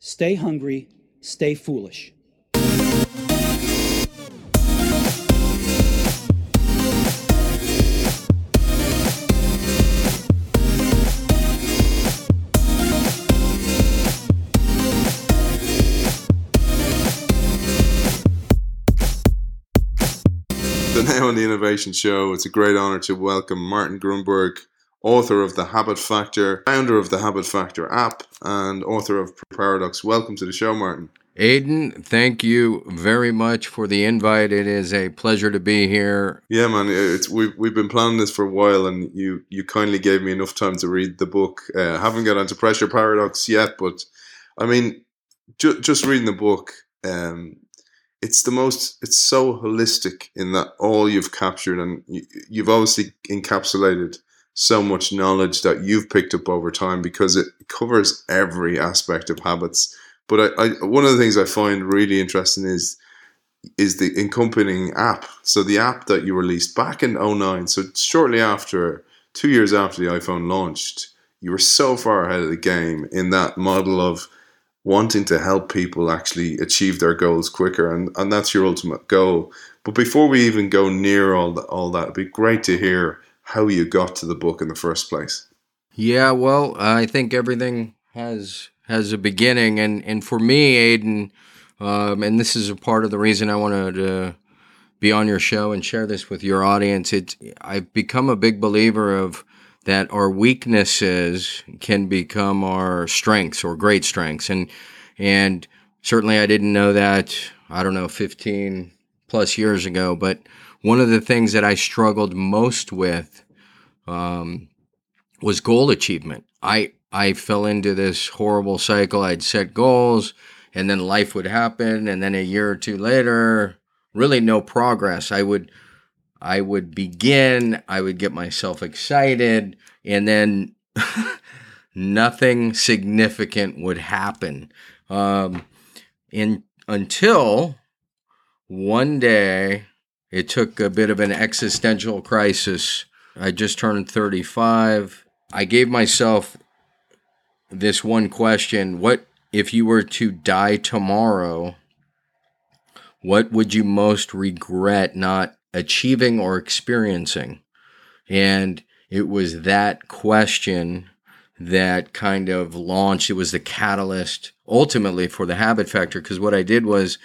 Stay hungry, stay foolish. The Now on the Innovation Show. It's a great honor to welcome Martin Grunburg, author of The Habit Factor, founder of the Habit Factor app, and author of Paradox. Welcome to the show, Martin. Aidan, thank you very much for the invite. It is a pleasure to be here. Yeah, man, it's we've we've been planning this for a while, and you you kindly gave me enough time to read the book. Uh, haven't got onto Pressure Paradox yet, but I mean, ju- just reading the book, um, it's the most it's so holistic in that all you've captured and you, you've obviously encapsulated so much knowledge that you've picked up over time because it covers every aspect of habits but I, I one of the things i find really interesting is is the accompanying app so the app that you released back in 09 so shortly after two years after the iphone launched you were so far ahead of the game in that model of wanting to help people actually achieve their goals quicker, and, and that's your ultimate goal. But before we even go near all all that, it'd be great to hear how you got to the book in the first place. Yeah, well, I think everything has has a beginning, and and for me, Aidan, um, and this is a part of the reason I wanted to be on your show and share this with your audience. It I've become a big believer of that our weaknesses can become our strengths or great strengths. And and certainly I didn't know that, I don't know, 15 plus years ago. But one of the things that I struggled most with um, was goal achievement. I I fell into this horrible cycle. I'd set goals and then life would happen and then a year or two later, really no progress. I would I would begin, I would get myself excited, and then nothing significant would happen. Um, in, until one day, it took a bit of an existential crisis. I just turned 35. I gave myself this one question What if you were to die tomorrow? What would you most regret not achieving or experiencing? And it was that question that kind of launched, it was the catalyst ultimately for the habit factor. Because what I did was,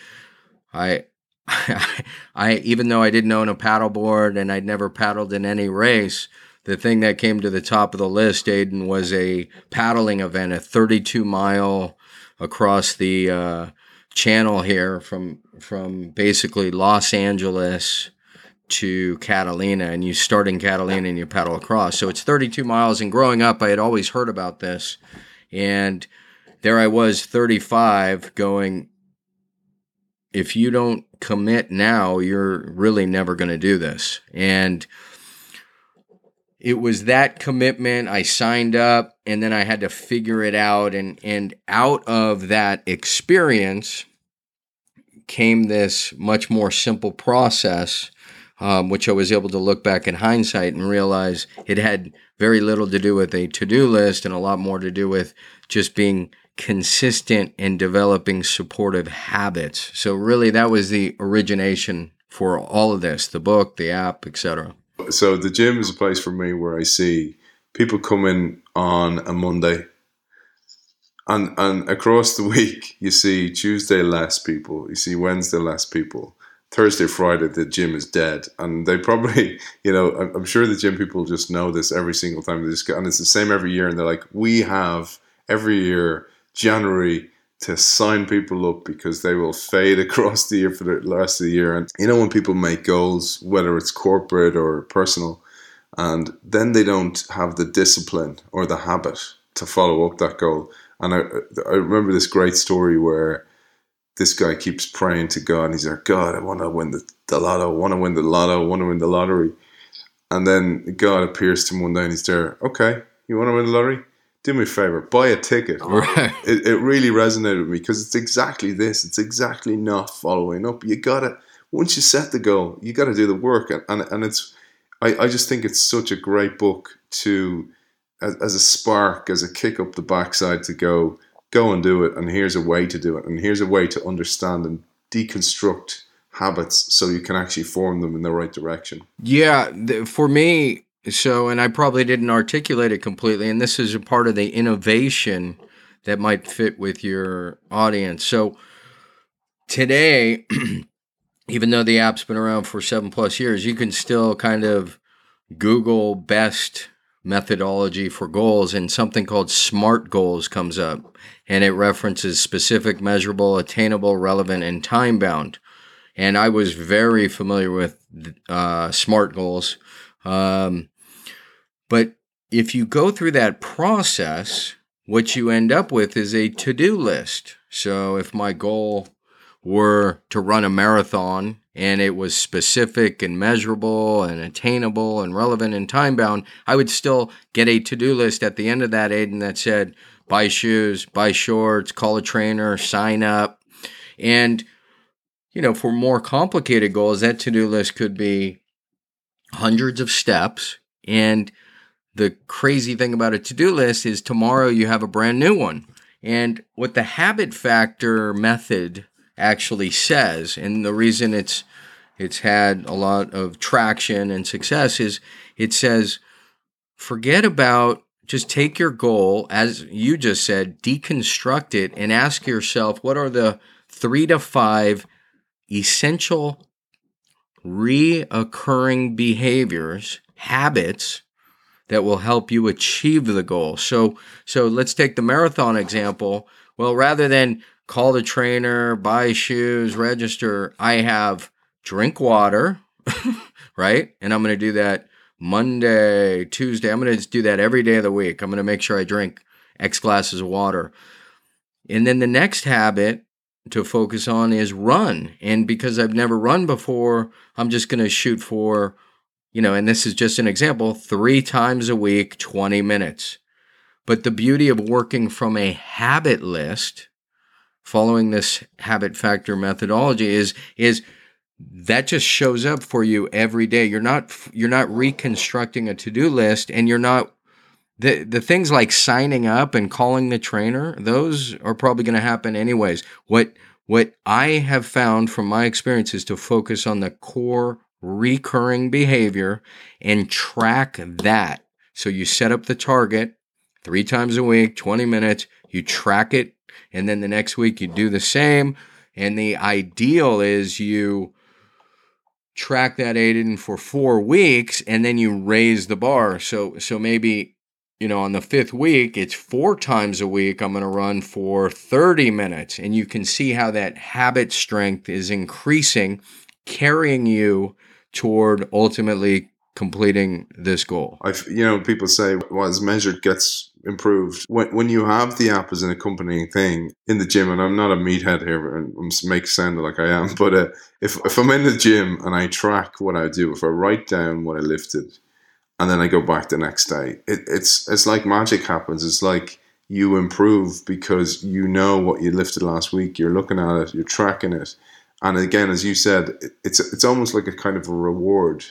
I, I, even though I didn't own a paddleboard and I'd never paddled in any race, the thing that came to the top of the list, Aidan, was a paddling event, a 32 mile across the uh, channel here from from basically Los Angeles to Catalina and you start in Catalina and you paddle across. So it's 32 miles. And growing up, I had always heard about this. And there I was, 35, going, if you don't commit now, you're really never going to do this. And it was that commitment. I signed up and then I had to figure it out. And, and out of that experience came this much more simple process um, which I was able to look back in hindsight and realize it had very little to do with a to do list and a lot more to do with just being consistent and developing supportive habits. So, really, that was the origination for all of this the book, the app, etc. So, the gym is a place for me where I see people come in on a Monday. And, and across the week, you see Tuesday less people, you see Wednesday less people, Thursday, Friday, the gym is dead, and they probably, you know, I'm sure the gym people just know this every single time they just go, and it's the same every year, and they're like, we have every year January to sign people up because they will fade across the year for the rest of the year, and you know when people make goals, whether it's corporate or personal, and then they don't have the discipline or the habit to follow up that goal, and I, I remember this great story where this guy keeps praying to God. And he's like, God, I want to win the, the lotto. I want to win the lotto. I want to win the lottery. And then God appears to him one day and he's there. Okay, you want to win the lottery? Do me a favor, buy a ticket. Right. It, it really resonated with me because it's exactly this. It's exactly not following up. You gotta once you set the goal, you got to do the work, and, and and it's. I, I just think it's such a great book to as, as a spark, as a kick up the backside to go go and do it, and here's a way to do it, and here's a way to understand and deconstruct habits so you can actually form them in the right direction. Yeah, for me, so, and I probably didn't articulate it completely, and this is a part of the innovation that might fit with your audience. So, today, even though the app's been around for seven plus years, you can still kind of Google best methodology for goals, and something called SMART goals comes up, and it references specific, measurable, attainable, relevant, and time bound. And I was very familiar with uh, SMART goals. Um, but if you go through that process, what you end up with is a to do list. So if my goal were to run a marathon and it was specific and measurable and attainable and relevant and time bound, I would still get a to do list at the end of that, Aidan, that said, buy shoes, buy shorts, call a trainer, sign up. And, you know, for more complicated goals, that to do list could be hundreds of steps. And the crazy thing about a to do list is tomorrow you have a brand new one. And what the habit factor method actually says, and the reason it's it's had a lot of traction and success is it says forget about just take your goal as you just said deconstruct it and ask yourself what are the 3 to 5 essential reoccurring behaviors habits that will help you achieve the goal. So so let's take the marathon example. Well, rather than call the trainer, buy shoes, register, I have drink water, right? And I'm going to do that Monday, Tuesday. I'm going to do that every day of the week. I'm going to make sure I drink X glasses of water. And then the next habit to focus on is run. And because I've never run before, I'm just going to shoot for you know, and this is just an example, three times a week, 20 minutes. But the beauty of working from a habit list, following this habit factor methodology is is that just shows up for you every day. You're not you're not reconstructing a to-do list and you're not the the things like signing up and calling the trainer, those are probably going to happen anyways. What what I have found from my experience is to focus on the core recurring behavior and track that. So you set up the target three times a week, 20 minutes, you track it, and then the next week you do the same. And the ideal is you track that Aidan for four weeks and then you raise the bar. So so maybe you know on the fifth week it's four times a week I'm going to run for 30 minutes and you can see how that habit strength is increasing carrying you toward ultimately completing this goal? I, you know, people say what is measured gets improved. When, when you have the app as an accompanying thing in the gym, and I'm not a meathead here, and make sound like I am, but uh, if if I'm in the gym and I track what I do, if I write down what I lifted, and then I go back the next day, it, it's it's like magic happens. It's like you improve because you know what you lifted last week. You're looking at it, you're tracking it and again, as you said, it's it's almost like a kind of a reward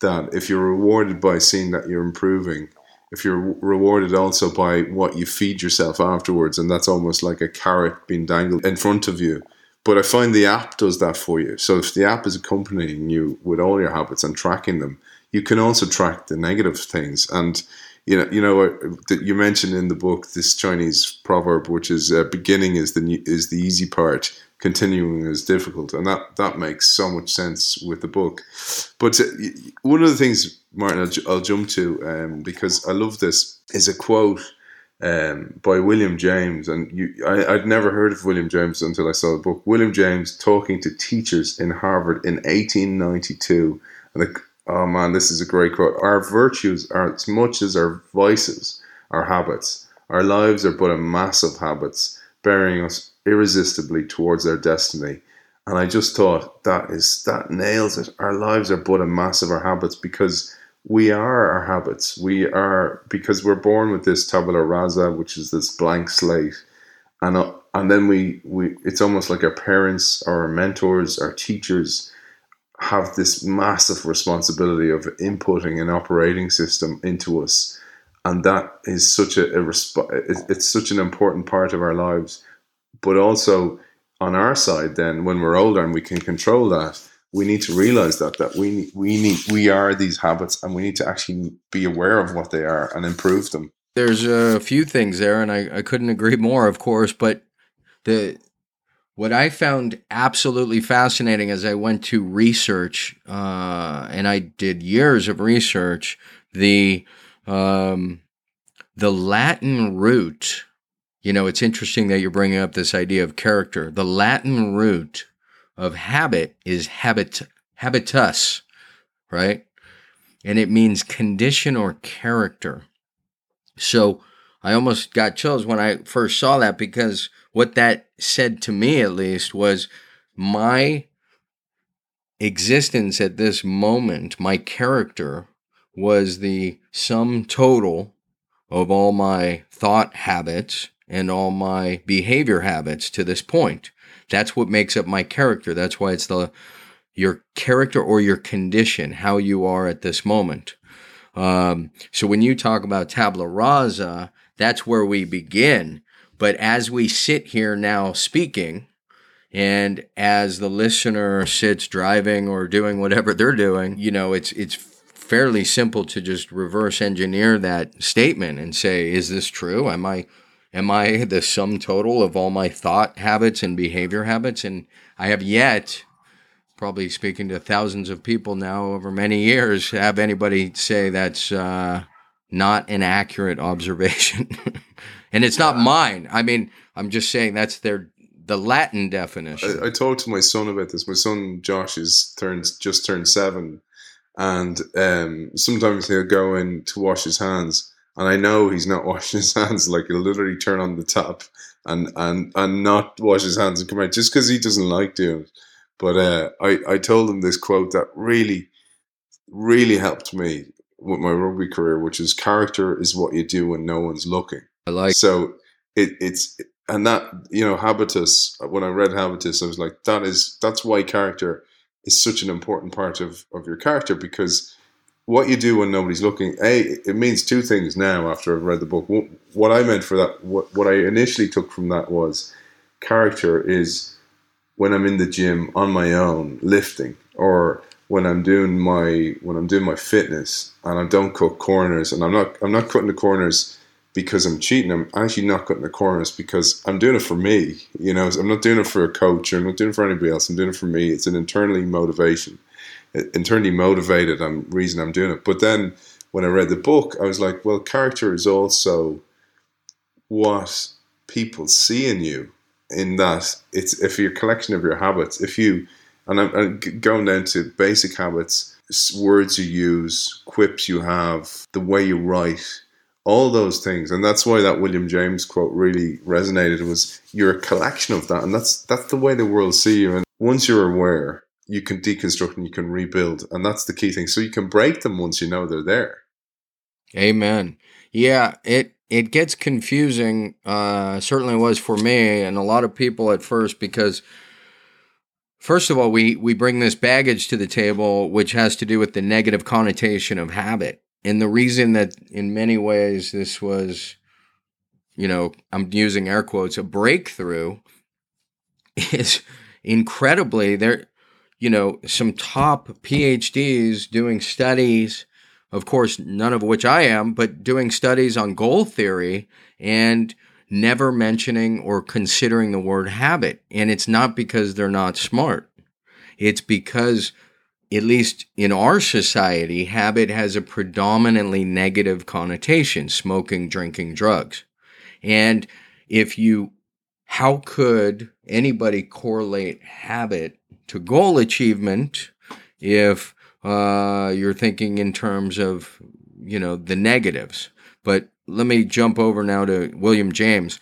that if you're rewarded by seeing that you're improving, if you're rewarded also by what you feed yourself afterwards, and that's almost like a carrot being dangled in front of you. But I find the app does that for you. So if the app is accompanying you with all your habits and tracking them, you can also track the negative things. And you know, you know, you mentioned in the book this Chinese proverb, which is uh, "beginning is the is the easy part, continuing is difficult, and that that makes so much sense with the book. But uh, one of the things, Martin, I'll, I'll jump to um, because I love this is a quote um, by William James, and you, I, would never heard of William James until I saw the book. William James talking to teachers in Harvard in 1892, and oh man, this is a great quote. Our virtues are as much as our vices, our habits. Our lives are but a mass of habits, bearing us irresistibly towards their destiny. And I just thought that is that nails it. Our lives are but a mass of our habits because we are our habits. We are because we're born with this tabula rasa, which is this blank slate, and uh, and then we we it's almost like our parents, our mentors, our teachers have this massive responsibility of inputting an operating system into us and that is such a, a resp- it's, it's such an important part of our lives. But also on our side, then when we're older and we can control that, we need to realize that that we we need we are these habits, and we need to actually be aware of what they are and improve them. There's a few things there, and I, I couldn't agree more, of course. But the what I found absolutely fascinating as I went to research, uh, and I did years of research, the um, the Latin root. You know, it's interesting that you're bringing up this idea of character. The Latin root of habit is habit habitus, right? And it means condition or character. So I almost got chills when I first saw that because what that said to me, at least, was my existence at this moment, my character was the sum total of all my thought habits and all my behavior habits to this point. That's what makes up my character. That's why it's the your character or your condition, how you are at this moment. Um, so when you talk about tabula rasa, that's where we begin. But as we sit here now speaking, and as the listener sits driving or doing whatever they're doing, you know, it's it's fairly simple to just reverse engineer that statement and say, is this true? Am I am I the sum total of all my thought habits and behavior habits? And I have yet probably speaking to thousands of people now over many years, have anybody say that's uh, not an accurate observation. and it's not mine. I mean, I'm just saying that's their the Latin definition. I, I talked to my son about this. My son Josh is turns just turned seven, and um, sometimes he'll go in to wash his hands, and I know he's not washing his hands. Like he'll literally turn on the tap and and and not wash his hands and come out just because he doesn't like doing it. But uh, I, I told him this quote that really, really helped me with my rugby career, which is character is what you do when no one's looking. I like so it, it's and that you know habitus. When I read habitus, I was like, that is that's why character is such an important part of of your character because what you do when nobody's looking. A, it means two things now. After I've read the book, what I meant for that, what what I initially took from that was character is when I'm in the gym on my own lifting or when I'm doing my when I'm doing my fitness and I don't cut corners and I'm not I'm not cutting the corners because I'm cheating. I'm actually not cutting the corners because I'm doing it for me. You know, I'm not doing it for a coach or I'm not doing it for anybody else. I'm doing it for me. It's an internally motivation, internally motivated. I'm reason I'm doing it. But then when I read the book, I was like, well, character is also what people see in you in that it's if your collection of your habits, if you and I'm, I'm going down to basic habits, words you use, quips you have, the way you write, all those things, and that's why that William James quote really resonated. Was you're a collection of that, and that's that's the way the world see you. And once you're aware, you can deconstruct and you can rebuild, and that's the key thing. So you can break them once you know they're there. Amen. Yeah, it it gets confusing. Uh, certainly was for me and a lot of people at first because, first of all, we we bring this baggage to the table, which has to do with the negative connotation of habit, and the reason that in many ways this was, you know, I'm using air quotes, a breakthrough, is incredibly there. You know, some top PhDs doing studies of course, none of which I am, but doing studies on goal theory and never mentioning or considering the word habit. And it's not because they're not smart, it's because, at least in our society, habit has a predominantly negative connotation smoking, drinking, drugs. And if you, how could anybody correlate habit to goal achievement if uh, you're thinking in terms of you know the negatives. But let me jump over now to William James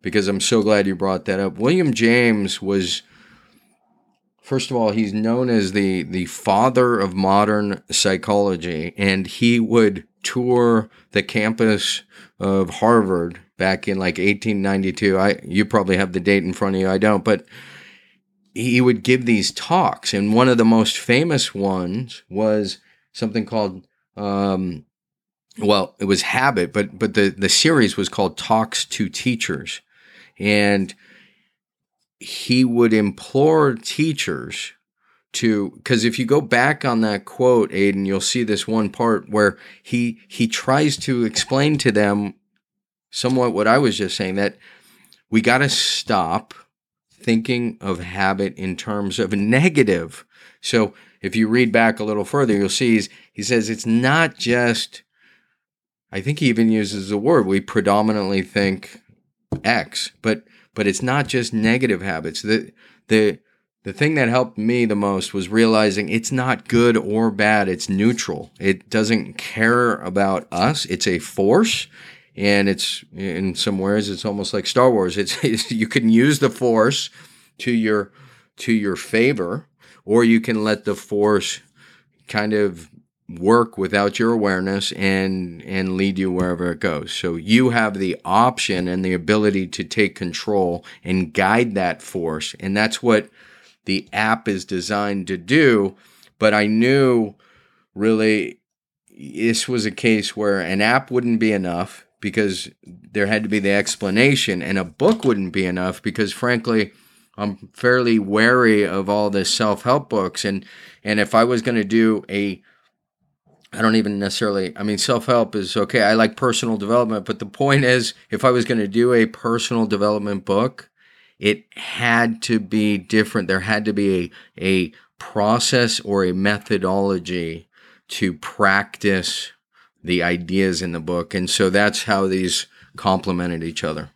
because I'm so glad you brought that up. William James was first of all he's known as the the father of modern psychology and he would tour the campus of Harvard back in like 1892. I you probably have the date in front of you. I don't, but he would give these talks, and one of the most famous ones was something called um, well, it was Habit, but but the the series was called Talks to Teachers, and he would implore teachers to because if you go back on that quote aiden you'll see this one part where he he tries to explain to them somewhat what i was just saying that we got to stop thinking of habit in terms of negative. So if you read back a little further you'll see he says it's not just i think he even uses the word we predominantly think x but but it's not just negative habits. The the the thing that helped me the most was realizing it's not good or bad it's neutral. It doesn't care about us. It's a force and it's in some ways it's almost like star wars. It's, it's you can use the force to your to your favor or you can let the force kind of work without your awareness and and lead you wherever it goes. So you have the option and the ability to take control and guide that force. And that's what the app is designed to do. But I knew really this was a case where an app wouldn't be enough because there had to be the explanation, and a book wouldn't be enough because, frankly, I'm fairly wary of all the self help books. And, and if I was going to do a I don't even necessarily, I mean, self help is okay. I like personal development, but the point is, if I was going to do a personal development book, it had to be different. There had to be a, a process or a methodology to practice the ideas in the book. And so that's how these complemented each other.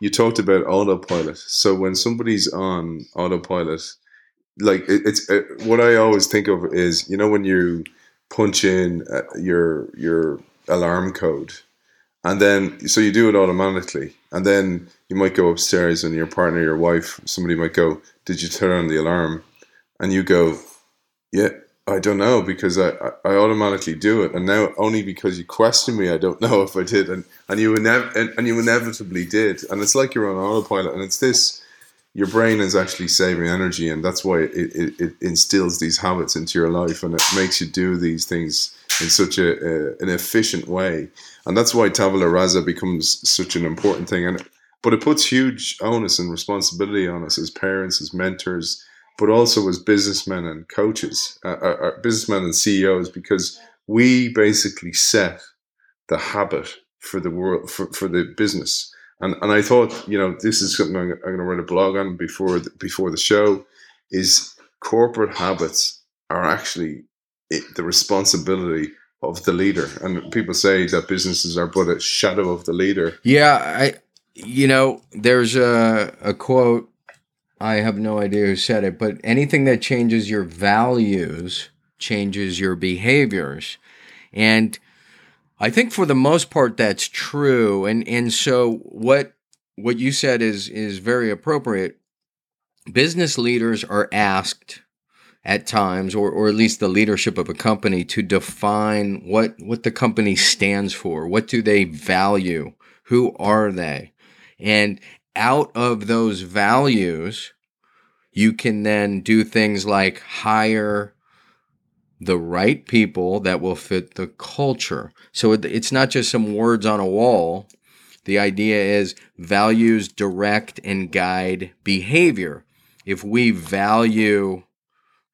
You talked about autopilot. So when somebody's on autopilot, like it, it's uh, what I always think of is you know when you punch in uh, your your alarm code and then so you do it automatically and then you might go upstairs and your partner your wife somebody might go did you turn on the alarm and you go yeah i don't know because i i automatically do it. And now only because you question me i don't know if i did. And and you inev- and, and you inevitably did. And it's like you're on autopilot. And it's this your brain is actually saving energy and that's why it, it, it instills these habits into your life and it makes you do these things in such a, a an efficient way. And that's why tabula rasa becomes such an important thing. And but it puts huge onus and responsibility on us as parents, as mentors, but also as businessmen and coaches, uh, uh, uh businessmen and CEOs, because we basically set the habit for the world for, for the business. And and I thought, you know, this is something I'm, I'm going to write a blog on before the, before the show. Is corporate habits are actually the responsibility of the leader. And people say that businesses are but a shadow of the leader. Yeah, I you know, there's a a quote I have no idea who said it, but anything that changes your values changes your behaviors. And I think for the most part that's true. And and so what what you said is is very appropriate. Business leaders are asked at times, or, or at least the leadership of a company, to define what, what the company stands for. What do they value? Who are they? And out of those values, you can then do things like hire the right people that will fit the culture. So it's not just some words on a wall. The idea is values direct and guide behavior. If we value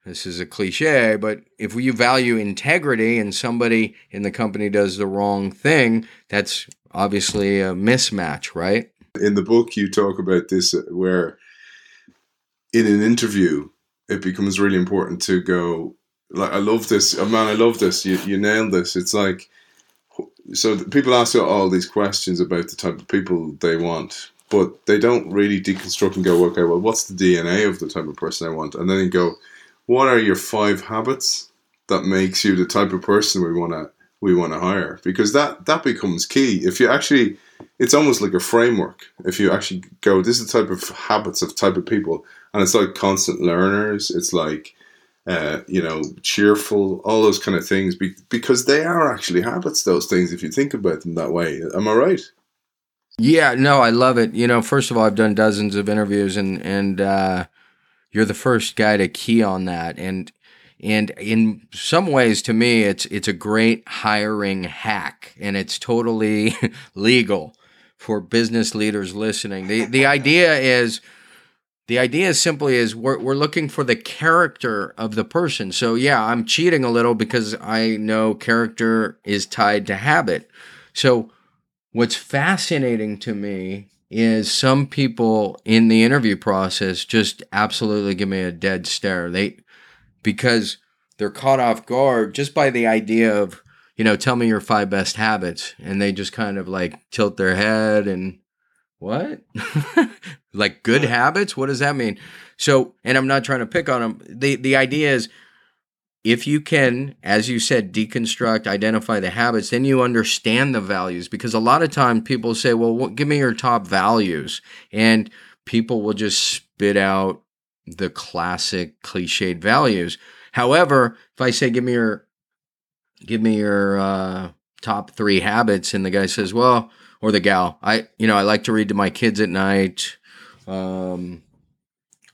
this is a cliche, but if you value integrity and somebody in the company does the wrong thing, that's obviously a mismatch, right? In the book, you talk about this uh, where in an interview, it becomes really important to go, like, I love this. Oh, man, I love this. You, you nailed this. It's like, so people ask all these questions about the type of people they want, but they don't really deconstruct and go, okay, well, what's the DNA of the type of person I want? And then you go, what are your five habits that makes you the type of person we want to we want to hire because that that becomes key if you actually it's almost like a framework. If you actually go this is the type of habits of type of people. And it's like constant learners. It's like uh, you know cheerful all those kind of things. Be, because they are actually habits those things if you think about them that way. Am i right? Yeah no i love it. You know first of all i've done dozens of interviews and and uh you're the first guy to key on that. And and in some ways to me it's it's a great hiring hack. And it's totally legal for business leaders listening. The the idea is the idea simply is we're, we're looking for the character of the person. So yeah, I'm cheating a little because I know character is tied to habit. So what's fascinating to me is some people in the interview process just absolutely give me a dead stare. They because they're caught off guard just by the idea of, you know, tell me your five best habits and they just kind of like tilt their head and what? like good habits? What does that mean? So, and I'm not trying to pick on them. The the idea is if you can, as you said, deconstruct, identify the habits, then you understand the values. Because a lot of time people say, well, what, give me your top values. And people will just spit out the classic cliched values. However, if I say, give me your, give me your uh, top three habits, and the guy says, well, or the gal, I, you know, I like to read to my kids at night. Um,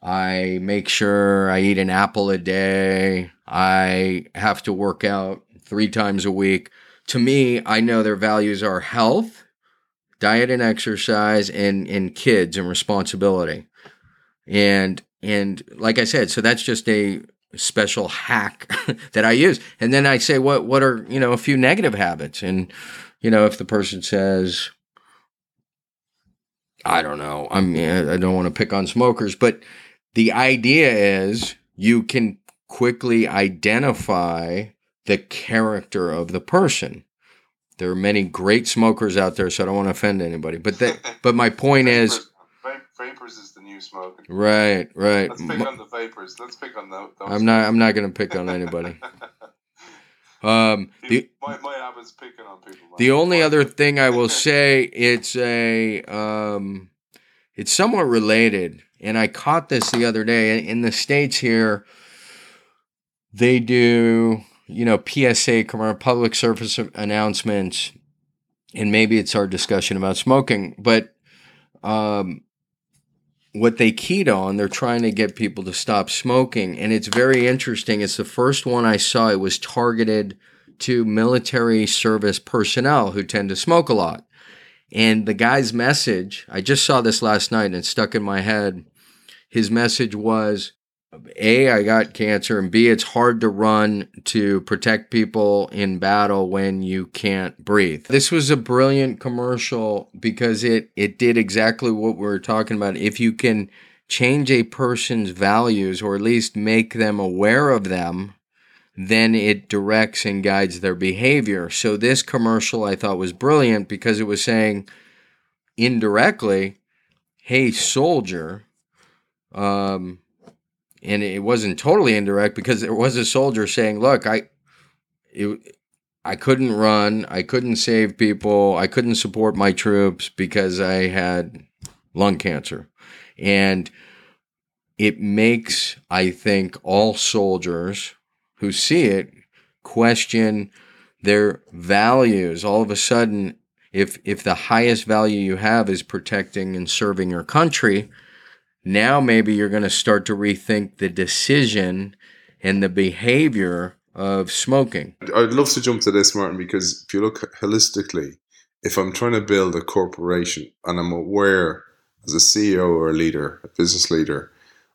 I make sure I eat an apple a day. I have to work out three times a week. To me, I know their values are health, diet and exercise, and, and kids and responsibility. And and like I said, so that's just a special hack that I use. And then I say, what what are you know a few negative habits? And you know, if the person says, I don't know, I mean, I don't want to pick on smokers, but the idea is you can quickly identify the character of the person. There are many great smokers out there, so I don't want to offend anybody. But that, but my point is, is smoking. right, right. Let's pick on the vapors. Let's pick on those. I'm not. I'm not going to pick on anybody. Um, the my, my habit's picking on people. The only other thing I will say, it's a, um, it's somewhat related, and I caught this the other day in the states here. They do, you know, PSA, commercial public service announcements, and maybe it's our discussion about smoking, but um, what they keyed on, they're trying to get people to stop smoking. And it's very interesting. It's the first one I saw. It was targeted to military service personnel who tend to smoke a lot. And the guy's message, I just saw this last night and it stuck in my head. His message was A, I got cancer, and B, it's hard to run to protect people in battle when you can't breathe. This was a brilliant commercial because it, it did exactly what we were talking about. If you can change a person's values or at least make them aware of them, then it directs and guides their behavior. So this commercial I thought was brilliant because it was saying indirectly, "Hey soldier," um, and it wasn't totally indirect because there was a soldier saying, "Look, I, it, I couldn't run, I couldn't save people, I couldn't support my troops because I had lung cancer," and it makes I think all soldiers who see it question their values. All of a sudden, if if the highest value you have is protecting and serving your country, now maybe you're going to start to rethink the decision and the behavior of smoking. I'd love to jump to this, Martin, because if you look holistically, if I'm trying to build a corporation and I'm aware as a CEO or a leader, a business leader,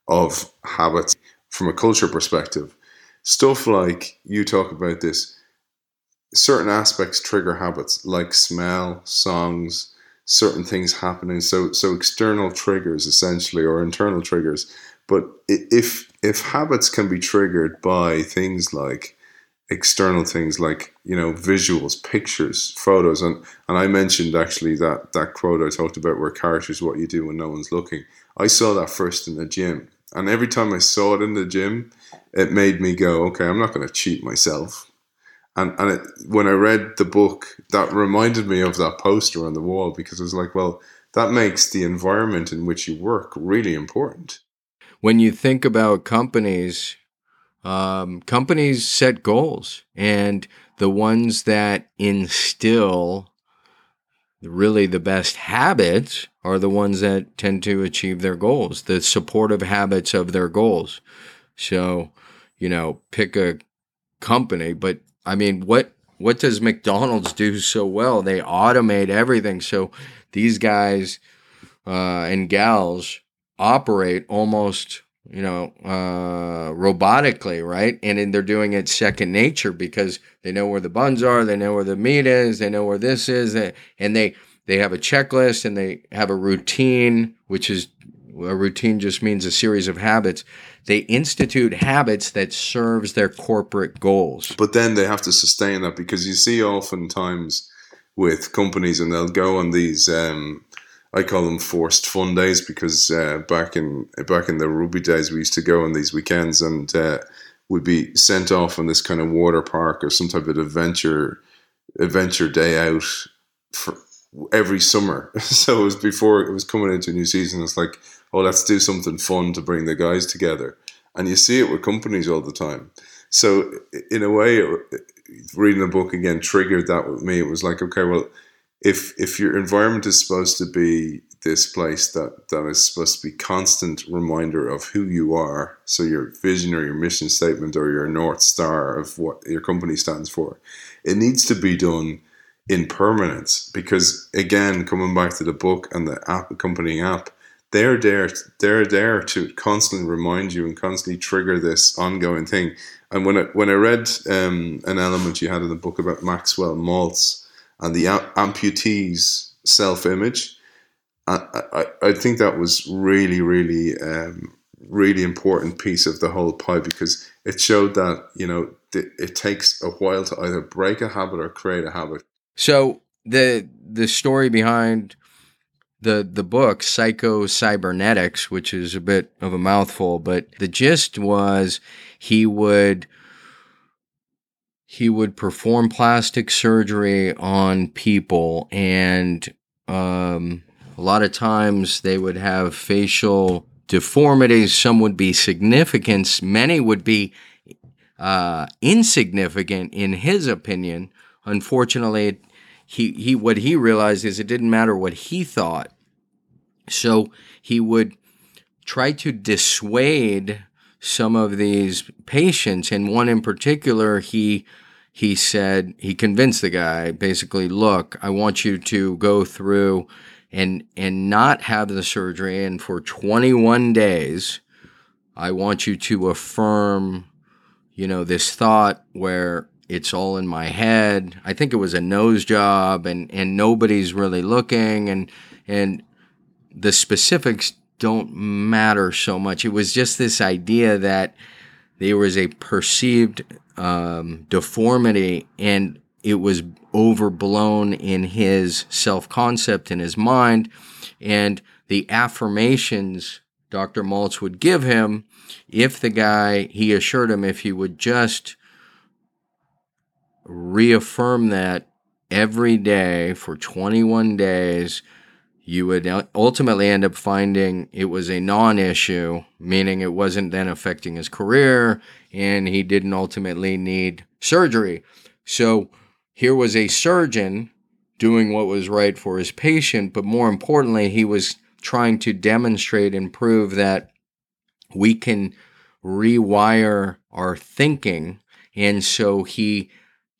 of habits from a culture perspective, stuff like you talk about this, certain aspects trigger habits like smell, songs, certain things happening. So so external triggers essentially or internal triggers. But if if habits can be triggered by things like external things like you know visuals pictures photos and and i mentioned actually that that quote i talked about where character is what you do when no one's looking i saw that first in the gym and every time i saw it in the gym it made me go okay i'm not going to cheat myself and and it, when i read the book that reminded me of that poster on the wall because it was like well that makes the environment in which you work really important when you think about companies, um, companies set goals, and the ones that instill really the best habits are the ones that tend to achieve their goals, the supportive habits of their goals. So, you know, pick a company, but I mean, what what does McDonald's do so well? They automate everything. So these guys uh, and gals operate almost you know uh, robotically right and then they're doing it second nature because they know where the buns are they know where the meat is they know where this is and they they have a checklist and they have a routine which is a routine just means a series of habits they institute habits that serves their corporate goals but then they have to sustain that because you see oftentimes with companies and they'll go on these um, I call them forced fun days because uh, back in back in the rugby days we used to go on these weekends and uh, would be sent off on this kind of water park or some type of adventure adventure day out for every summer. so it was before it was coming into a new season. It's like, oh, let's do something fun to bring the guys together, and you see it with companies all the time. So in a way, reading the book again triggered that with me. It was like, okay, well if if your environment is supposed to be this place that that is supposed to be constant reminder of who you are so your vision or your mission statement or your north star of what your company stands for it needs to be done in permanence because again coming back to the book and the app accompanying app they're there they're there to constantly remind you and constantly trigger this ongoing thing and when I when I read um, an element you had in the book about Maxwell Maltz and the amputee's self image. I, I, I, think that was really, really, um, really important piece of the whole pie because it showed that, you know, th- it takes a while to either break a habit or create a habit. So the the story behind the the book Psycho Cybernetics, which is a bit of a mouthful, but the gist was he would he would perform plastic surgery on people, and um, a lot of times they would have facial deformities. Some would be significant, many would be uh, insignificant in his opinion. Unfortunately, he, he what he realized is it didn't matter what he thought. So he would try to dissuade some of these patients, and one in particular, he he said he convinced the guy basically, look, I want you to go through and and not have the surgery, and for 21 days, I want you to affirm, you know, this thought where it's all in my head. I think it was a nose job, and and nobody's really looking, and and the specifics don't matter so much. It was just this idea that there was a perceived um, deformity and it was overblown in his self concept in his mind. And the affirmations Dr. Maltz would give him, if the guy, he assured him, if he would just reaffirm that every day for 21 days, you would ultimately end up finding it was a non issue, meaning it wasn't then affecting his career and he didn't ultimately need surgery. So here was a surgeon doing what was right for his patient, but more importantly, he was trying to demonstrate and prove that we can rewire our thinking. And so he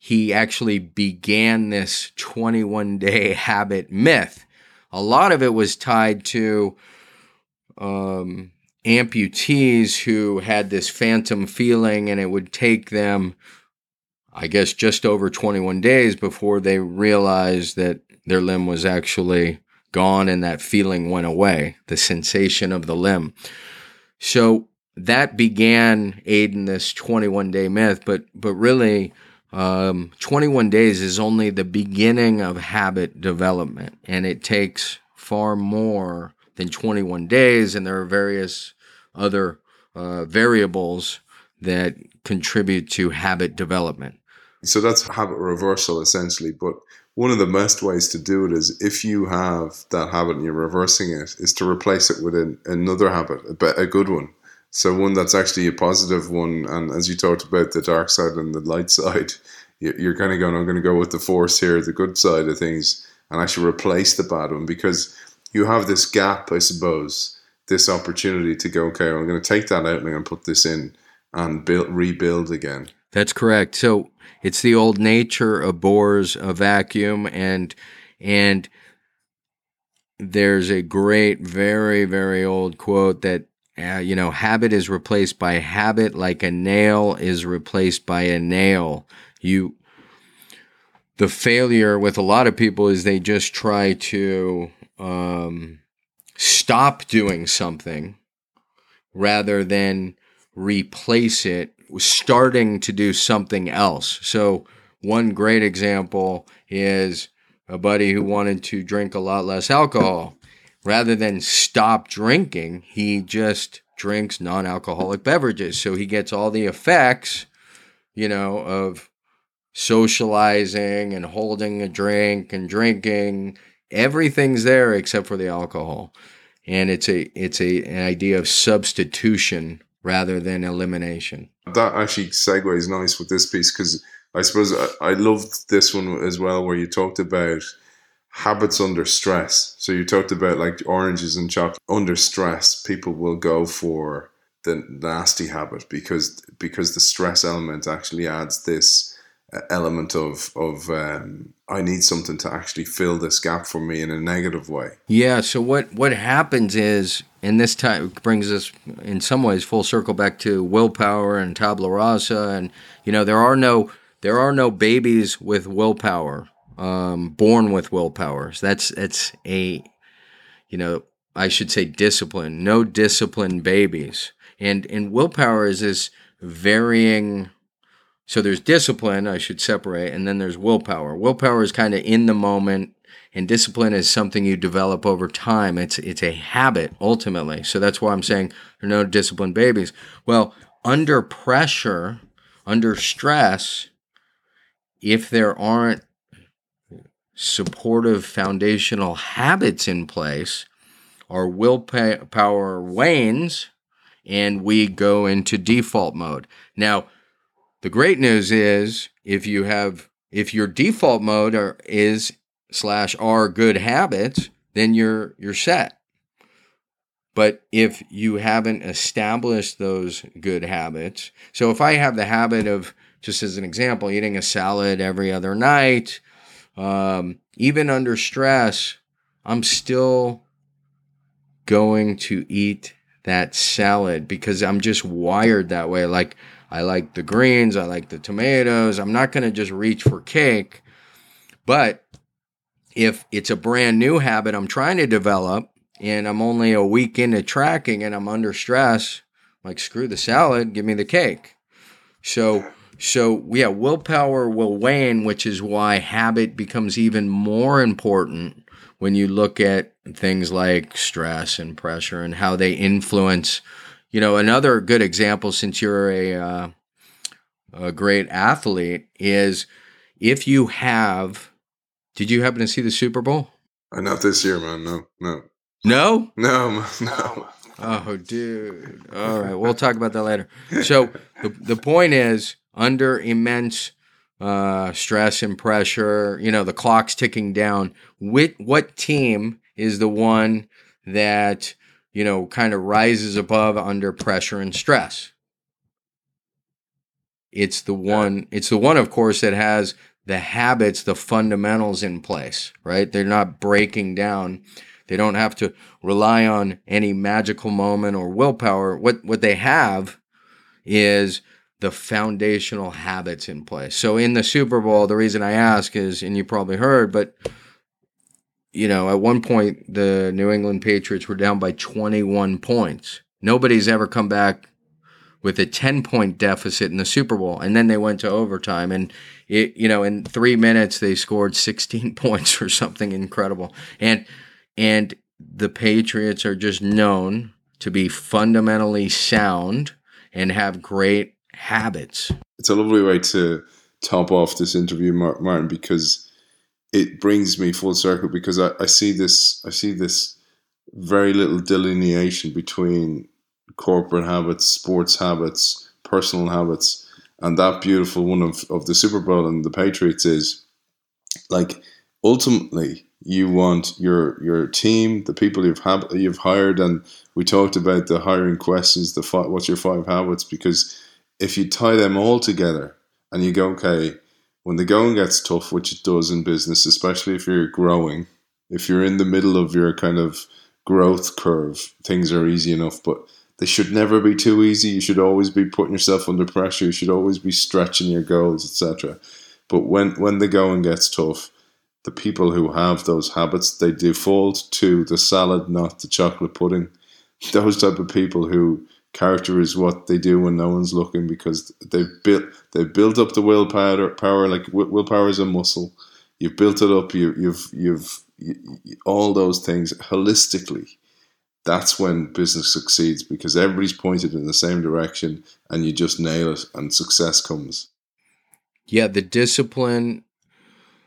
he actually began this 21 day habit myth a lot of it was tied to um, amputees who had this phantom feeling, and it would take them, I guess, just over 21 days before they realized that their limb was actually gone and that feeling went away, the sensation of the limb. So that began aiding this 21 day myth, but but really um, 21 days is only the beginning of habit development, and it takes far more than 21 days, and there are various other uh, variables that contribute to habit development. So that's habit reversal essentially. But one of the best ways to do it is if you have that habit and you're reversing it, is to replace it with an, another habit, a, a good one. So one that's actually a positive one, and as you talked about the dark side and the light side, you're kind of going, I'm going to go with the force here, the good side of things, and actually replace the bad one because you have this gap, I suppose, this opportunity to go, okay, I'm going to take that out and I'm going to put this in, and build rebuild again. That's correct. So it's the old nature abhors a vacuum, and and there's a great, very very old quote that uh, you know habit is replaced by habit, like a nail is replaced by a nail. You the failure with a lot of people is they just try to um, stop doing something rather than replace it starting to do something else. So, one great example is a buddy who wanted to drink a lot less alcohol. Rather than stop drinking, he just drinks non alcoholic beverages. So, he gets all the effects, you know, of socializing and holding a drink and drinking. Everything's there except for the alcohol. And it's a it's a an idea of substitution rather than elimination. That actually segues nice with this piece because I suppose I, I loved this one as well, where you talked about habits under stress. So you talked about like oranges and chocolate under stress. People will go for the nasty habit because because the stress element actually adds this element of of um, I need something to actually fill this gap for me in a negative way. Yeah. So what what happens is, and this time brings us in some ways full circle back to willpower and tabula rasa, and you know there are no there are no babies with willpower, um, born with willpower. So that's that's a you know I should say discipline. No discipline babies, and and willpower is this varying so there's discipline, I should separate, and then there's willpower. Willpower is kind of in the moment, and discipline is something you develop over time. It's it's a habit ultimately. So that's why I'm saying there are no disciplined babies. Well, under pressure, under stress, if there aren't supportive foundational habits in place, our willpower wanes and we go into default mode. Now, the great news is if you have if your default mode are, is slash are good habits, then you're you're set. But if you haven't established those good habits, so if I have the habit of just as an example, eating a salad every other night, um, even under stress, I'm still going to eat that salad because I'm just wired that way. Like I like the greens, I like the tomatoes. I'm not going to just reach for cake. But if it's a brand new habit I'm trying to develop and I'm only a week into tracking and I'm under stress, like screw the salad, give me the cake. So so yeah, willpower will wane, which is why habit becomes even more important when you look at things like stress and pressure and how they influence you know, another good example, since you're a uh, a great athlete, is if you have. Did you happen to see the Super Bowl? Uh, not this year, man. No, no, no, no, no. Oh, dude. All right, we'll talk about that later. So the the point is, under immense uh, stress and pressure, you know, the clock's ticking down. With what team is the one that you know, kind of rises above under pressure and stress. It's the one, it's the one, of course, that has the habits, the fundamentals in place, right? They're not breaking down. They don't have to rely on any magical moment or willpower. What, what they have is the foundational habits in place. So in the Super Bowl, the reason I ask is, and you probably heard, but you know, at one point the New England Patriots were down by 21 points. Nobody's ever come back with a 10 point deficit in the Super Bowl. And then they went to overtime. And, it, you know, in three minutes, they scored 16 points or something incredible. And, and the Patriots are just known to be fundamentally sound and have great habits. It's a lovely way to top off this interview, Martin, because it brings me full circle because I, I see this I see this very little delineation between corporate habits, sports habits, personal habits, and that beautiful one of, of the Super Bowl and the Patriots is like ultimately you want your your team, the people you've you've hired, and we talked about the hiring questions. The five, what's your five habits? Because if you tie them all together and you go, okay, when the going gets tough, which it does in business, especially if you're growing, if you're in the middle of your kind of growth curve, things are easy enough, but they should never be too easy. You should always be putting yourself under pressure. You should always be stretching your goals, etc. But when when the going gets tough, the people who have those habits they default to the salad, not the chocolate pudding. Those type of people who character is what they do when no one's looking because they've built they've built up the willpower. Power like willpower is a muscle. You've built it up. You, you've you've you, all those things holistically. That's when business succeeds because everybody's pointed in the same direction, and you just nail it, and success comes. Yeah, the discipline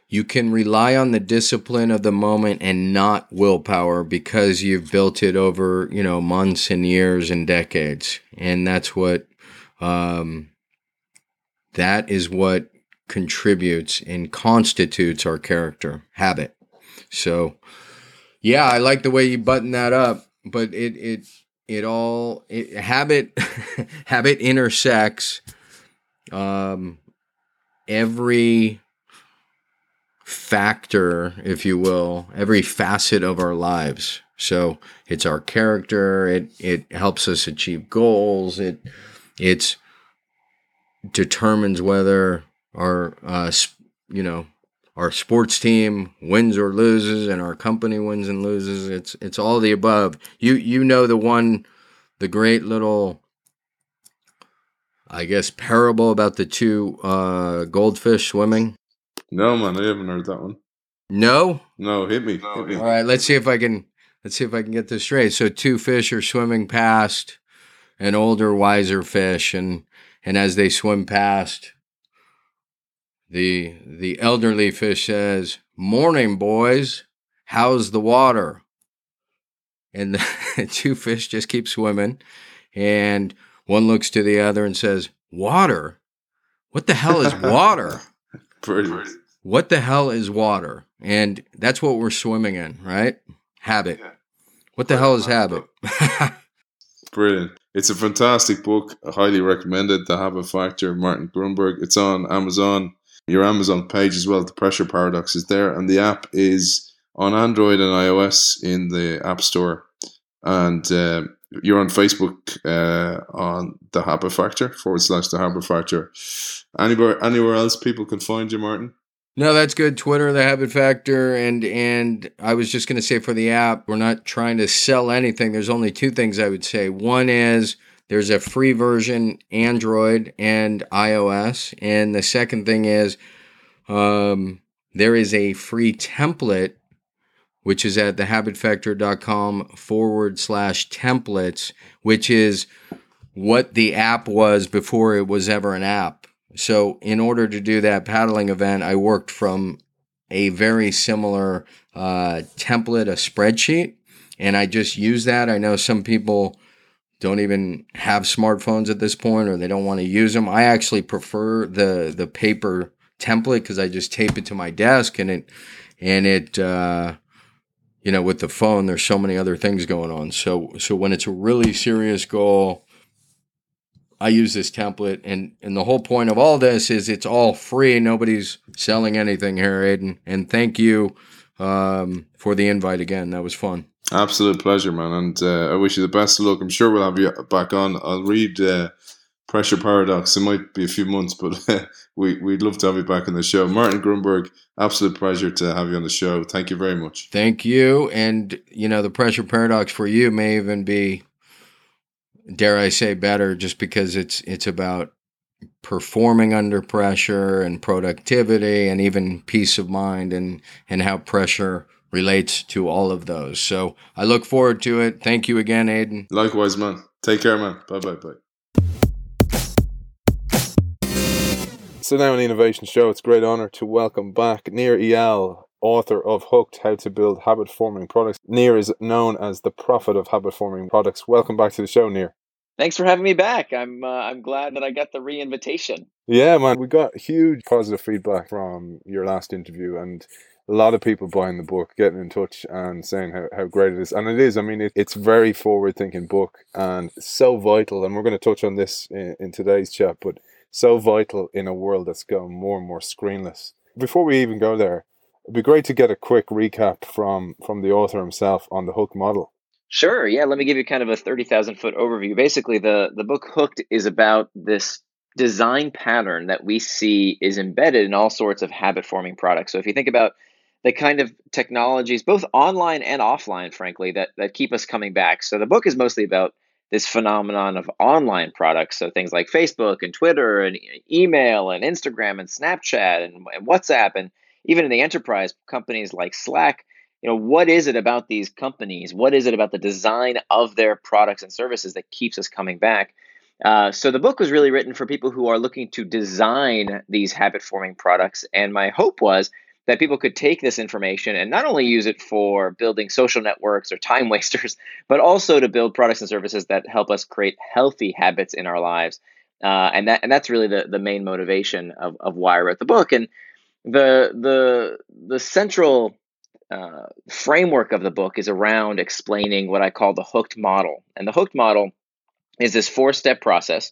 you can rely on the discipline of the moment and not willpower because you've built it over you know months and years and decades. And that's what um, that is what contributes and constitutes our character habit. So yeah i like the way you button that up but it it it all it, habit habit intersects um every factor, if you will, every facet of our lives. So it's our character. It it helps us achieve goals. It it determines whether our uh, you know our sports team wins or loses, and our company wins and loses. It's it's all the above. You you know the one, the great little. I guess parable about the two uh, goldfish swimming. No, man, I haven't heard that one. No. No, hit me. No, hit me. All right, let's see if I can. Let's see if I can get this straight. So two fish are swimming past an older, wiser fish, and and as they swim past, the the elderly fish says, "Morning, boys. How's the water?" And the two fish just keep swimming, and one looks to the other and says, "Water? What the hell is water?" Brilliant. What the hell is water? And that's what we're swimming in, right? Habit. Yeah. What the hell is habit? Brilliant. It's a fantastic book. I highly recommend it. The Habit Factor, Martin Grunburg. It's on Amazon. Your Amazon page as well. The Pressure Paradox is there, and the app is on Android and iOS in the App Store. And uh, you're on Facebook uh, on the Habit Factor forward slash the Habit Factor. Anywhere, anywhere else people can find you, Martin? No, that's good. Twitter, the Habit Factor, and and I was just going to say for the app, we're not trying to sell anything. There's only two things I would say. One is there's a free version, Android and iOS, and the second thing is um, there is a free template, which is at thehabitfactor.com forward slash templates, which is what the app was before it was ever an app. So, in order to do that paddling event, I worked from a very similar uh, template, a spreadsheet, and I just use that. I know some people don't even have smartphones at this point or they don't want to use them. I actually prefer the the paper template because I just tape it to my desk and it and it uh, you know with the phone there's so many other things going on. So so when it's a really serious goal, I use this template, and and the whole point of all this is it's all free. Nobody's selling anything here, Aidan. And thank you um, for the invite again. That was fun. Absolute pleasure, man. And uh, I wish you the best of luck. I'm sure we'll have you back on. I'll read uh, Pressure Paradox. It might be a few months, but we, we'd love to have you back on the show. Martin Grunburg, absolute pleasure to have you on the show. Thank you very much. Thank you. And, you know, the Pressure Paradox for you may even be dare I say better just because it's it's about performing under pressure and productivity and even peace of mind and and how pressure relates to all of those. So I look forward to it. Thank you again, Aidan. Likewise, man. Take care, man. Bye bye bye. So now on the Innovation Show, it's a great honour to welcome back Nir Eyal, author of Hooked How to Build Habit Forming Products. Nir is known as the prophet of habit forming products. Welcome back to the show, Nir. Thanks for having me back. I'm uh, I'm glad that I got the re-invitation. Yeah, man, we got huge positive feedback from your last interview, and a lot of people buying the book, getting in touch and saying how, how great it is. And it is, I mean, it, it's very forward thinking book and so vital. And we're going to touch on this in, in today's chat, but so vital in a world that's going more and more screenless. Before we even go there, it'd be great to get a quick recap from from the author himself on the hook model. Sure. Yeah. Let me give you kind of a 30,000 foot overview. Basically, the, the book Hooked is about this design pattern that we see is embedded in all sorts of habit forming products. So if you think about the kind of technologies, both online and offline, frankly, that, that keep us coming back. So the book is mostly about this phenomenon of online products. So things like Facebook and Twitter and email and Instagram and Snapchat and, and WhatsApp and even in the enterprise companies like Slack you know what is it about these companies? What is it about the design of their products and services that keeps us coming back? Uh, so the book was really written for people who are looking to design these habit forming products. And my hope was that people could take this information and not only use it for building social networks or time wasters but also to build products and services that help us create healthy habits in our lives. Uh, and that and that's really the, the main motivation of, of why I wrote the book. And the the the central uh, framework of the book is around explaining what I call the hooked model. And the hooked model is this four step process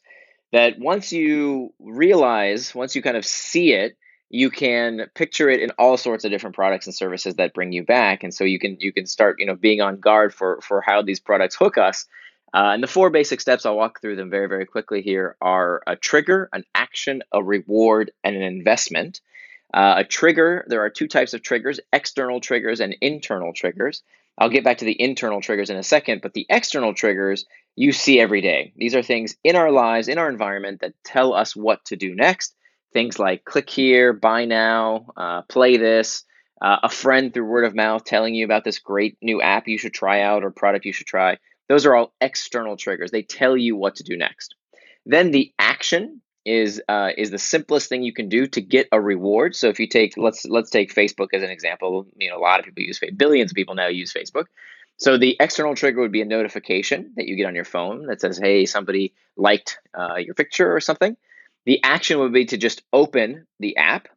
that once you realize, once you kind of see it, you can picture it in all sorts of different products and services that bring you back. And so you can you can start you know being on guard for for how these products hook us. Uh, and the four basic steps i'll walk through them very very quickly here are a trigger an action a reward and an investment uh, a trigger, there are two types of triggers external triggers and internal triggers. I'll get back to the internal triggers in a second, but the external triggers you see every day. These are things in our lives, in our environment that tell us what to do next. Things like click here, buy now, uh, play this, uh, a friend through word of mouth telling you about this great new app you should try out or product you should try. Those are all external triggers. They tell you what to do next. Then the action is uh, is the simplest thing you can do to get a reward. So if you take let's let's take Facebook as an example. You know, a lot of people use Facebook. Billions of people now use Facebook. So the external trigger would be a notification that you get on your phone that says, "Hey, somebody liked uh, your picture or something." The action would be to just open the app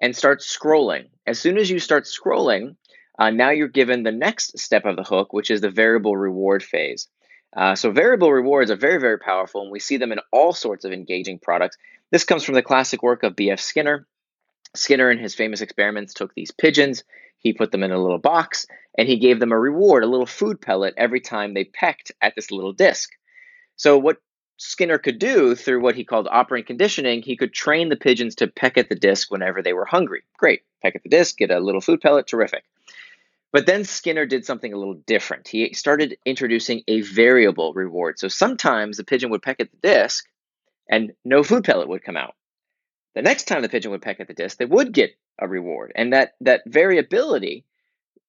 and start scrolling. As soon as you start scrolling, uh, now you're given the next step of the hook, which is the variable reward phase. Uh, so variable rewards are very, very powerful, and we see them in all sorts of engaging products. This comes from the classic work of B.F. Skinner. Skinner, in his famous experiments, took these pigeons, he put them in a little box, and he gave them a reward, a little food pellet, every time they pecked at this little disc. So, what Skinner could do through what he called operant conditioning, he could train the pigeons to peck at the disc whenever they were hungry. Great, peck at the disc, get a little food pellet, terrific. But then Skinner did something a little different. He started introducing a variable reward. So sometimes the pigeon would peck at the disc and no food pellet would come out. The next time the pigeon would peck at the disc, they would get a reward. And that, that variability,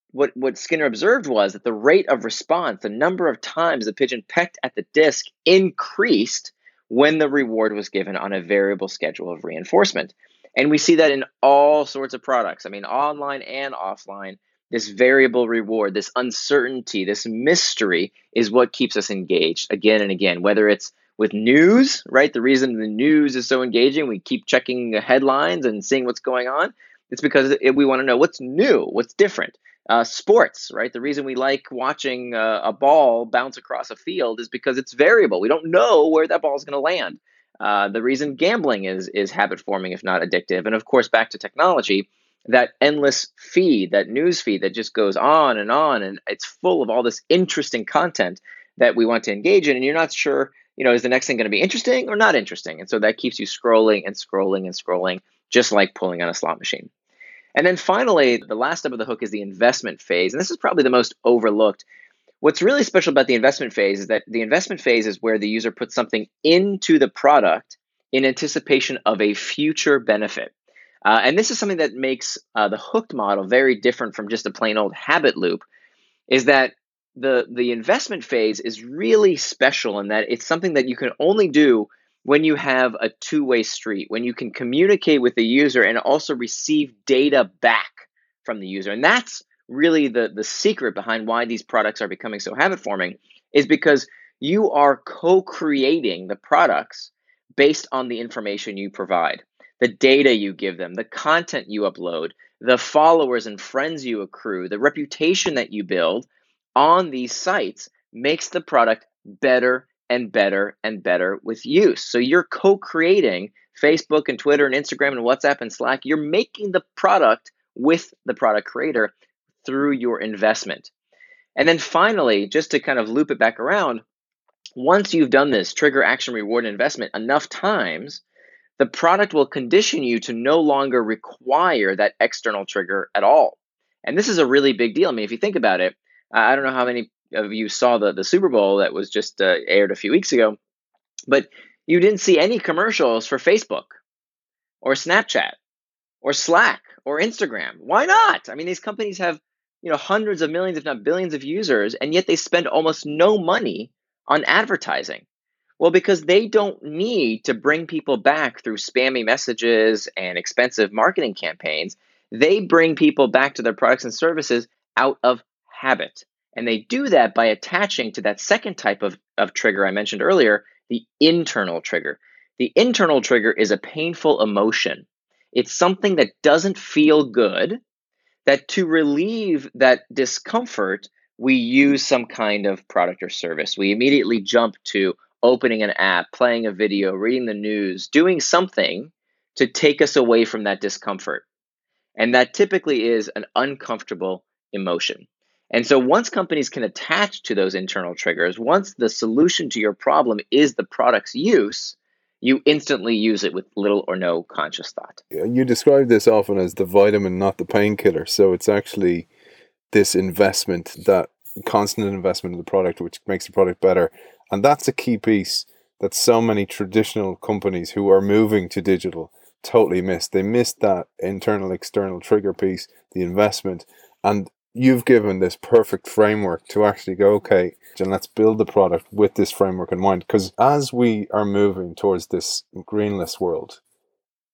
what, what Skinner observed was that the rate of response, the number of times the pigeon pecked at the disc, increased when the reward was given on a variable schedule of reinforcement. And we see that in all sorts of products. I mean, online and offline this variable reward, this uncertainty, this mystery is what keeps us engaged again and again, whether it's with news, right? The reason the news is so engaging, we keep checking the headlines and seeing what's going on. It's because it, we want to know what's new, what's different. Uh, sports, right? The reason we like watching uh, a ball bounce across a field is because it's variable. We don't know where that ball is going to land. Uh, the reason gambling is is habit forming, if not addictive, and of course, back to technology that endless feed, that news feed that just goes on and on, and it's full of all this interesting content that we want to engage in, and you're not sure, you know, is the next thing going to be interesting or not interesting? And so that keeps you scrolling and scrolling and scrolling, just like pulling on a slot machine. And then finally, the last step of the hook is the investment phase, and this is probably the most overlooked. What's really special about the investment phase is that the investment phase is where the user puts something into the product in anticipation of a future benefit. Uh, and this is something that makes uh, the hooked model very different from just a plain old habit loop, is that the the investment phase is really special in that it's something that you can only do when you have a two-way street, when you can communicate with the user and also receive data back from the user. And that's really the, the secret behind why these products are becoming so habit forming, is because you are co-creating the products based on the information you provide the data you give them, the content you upload, the followers and friends you accrue, the reputation that you build on these sites makes the product better and better and better with use. So you're co creating Facebook and Twitter and Instagram and WhatsApp and Slack. You're making the product with the product creator through your investment. And then finally, just to kind of loop it back around, once you've done this trigger action reward investment enough times, the product will condition you to no longer require that external trigger at all. And this is a really big deal. I mean, if you think about it, I don't know how many of you saw the, the Super Bowl that was just uh, aired a few weeks ago, but you didn't see any commercials for Facebook or Snapchat or Slack or Instagram. Why not? I mean, these companies have you know hundreds of millions, if not billions, of users, and yet they spend almost no money on advertising. Well, because they don't need to bring people back through spammy messages and expensive marketing campaigns. They bring people back to their products and services out of habit. And they do that by attaching to that second type of, of trigger I mentioned earlier, the internal trigger. The internal trigger is a painful emotion. It's something that doesn't feel good, that to relieve that discomfort, we use some kind of product or service. We immediately jump to opening an app, playing a video, reading the news, doing something to take us away from that discomfort. And that typically is an uncomfortable emotion. And so once companies can attach to those internal triggers, once the solution to your problem is the product's use, you instantly use it with little or no conscious thought. You describe this often as the vitamin, not the painkiller. So it's actually this investment, that constant investment in the product, which makes the product better. And that's a key piece that so many traditional companies who are moving to digital totally missed. They missed that internal external trigger piece, the investment. And you've given this perfect framework to actually go, okay, and let's build the product with this framework in mind. Because as we are moving towards this screenless world,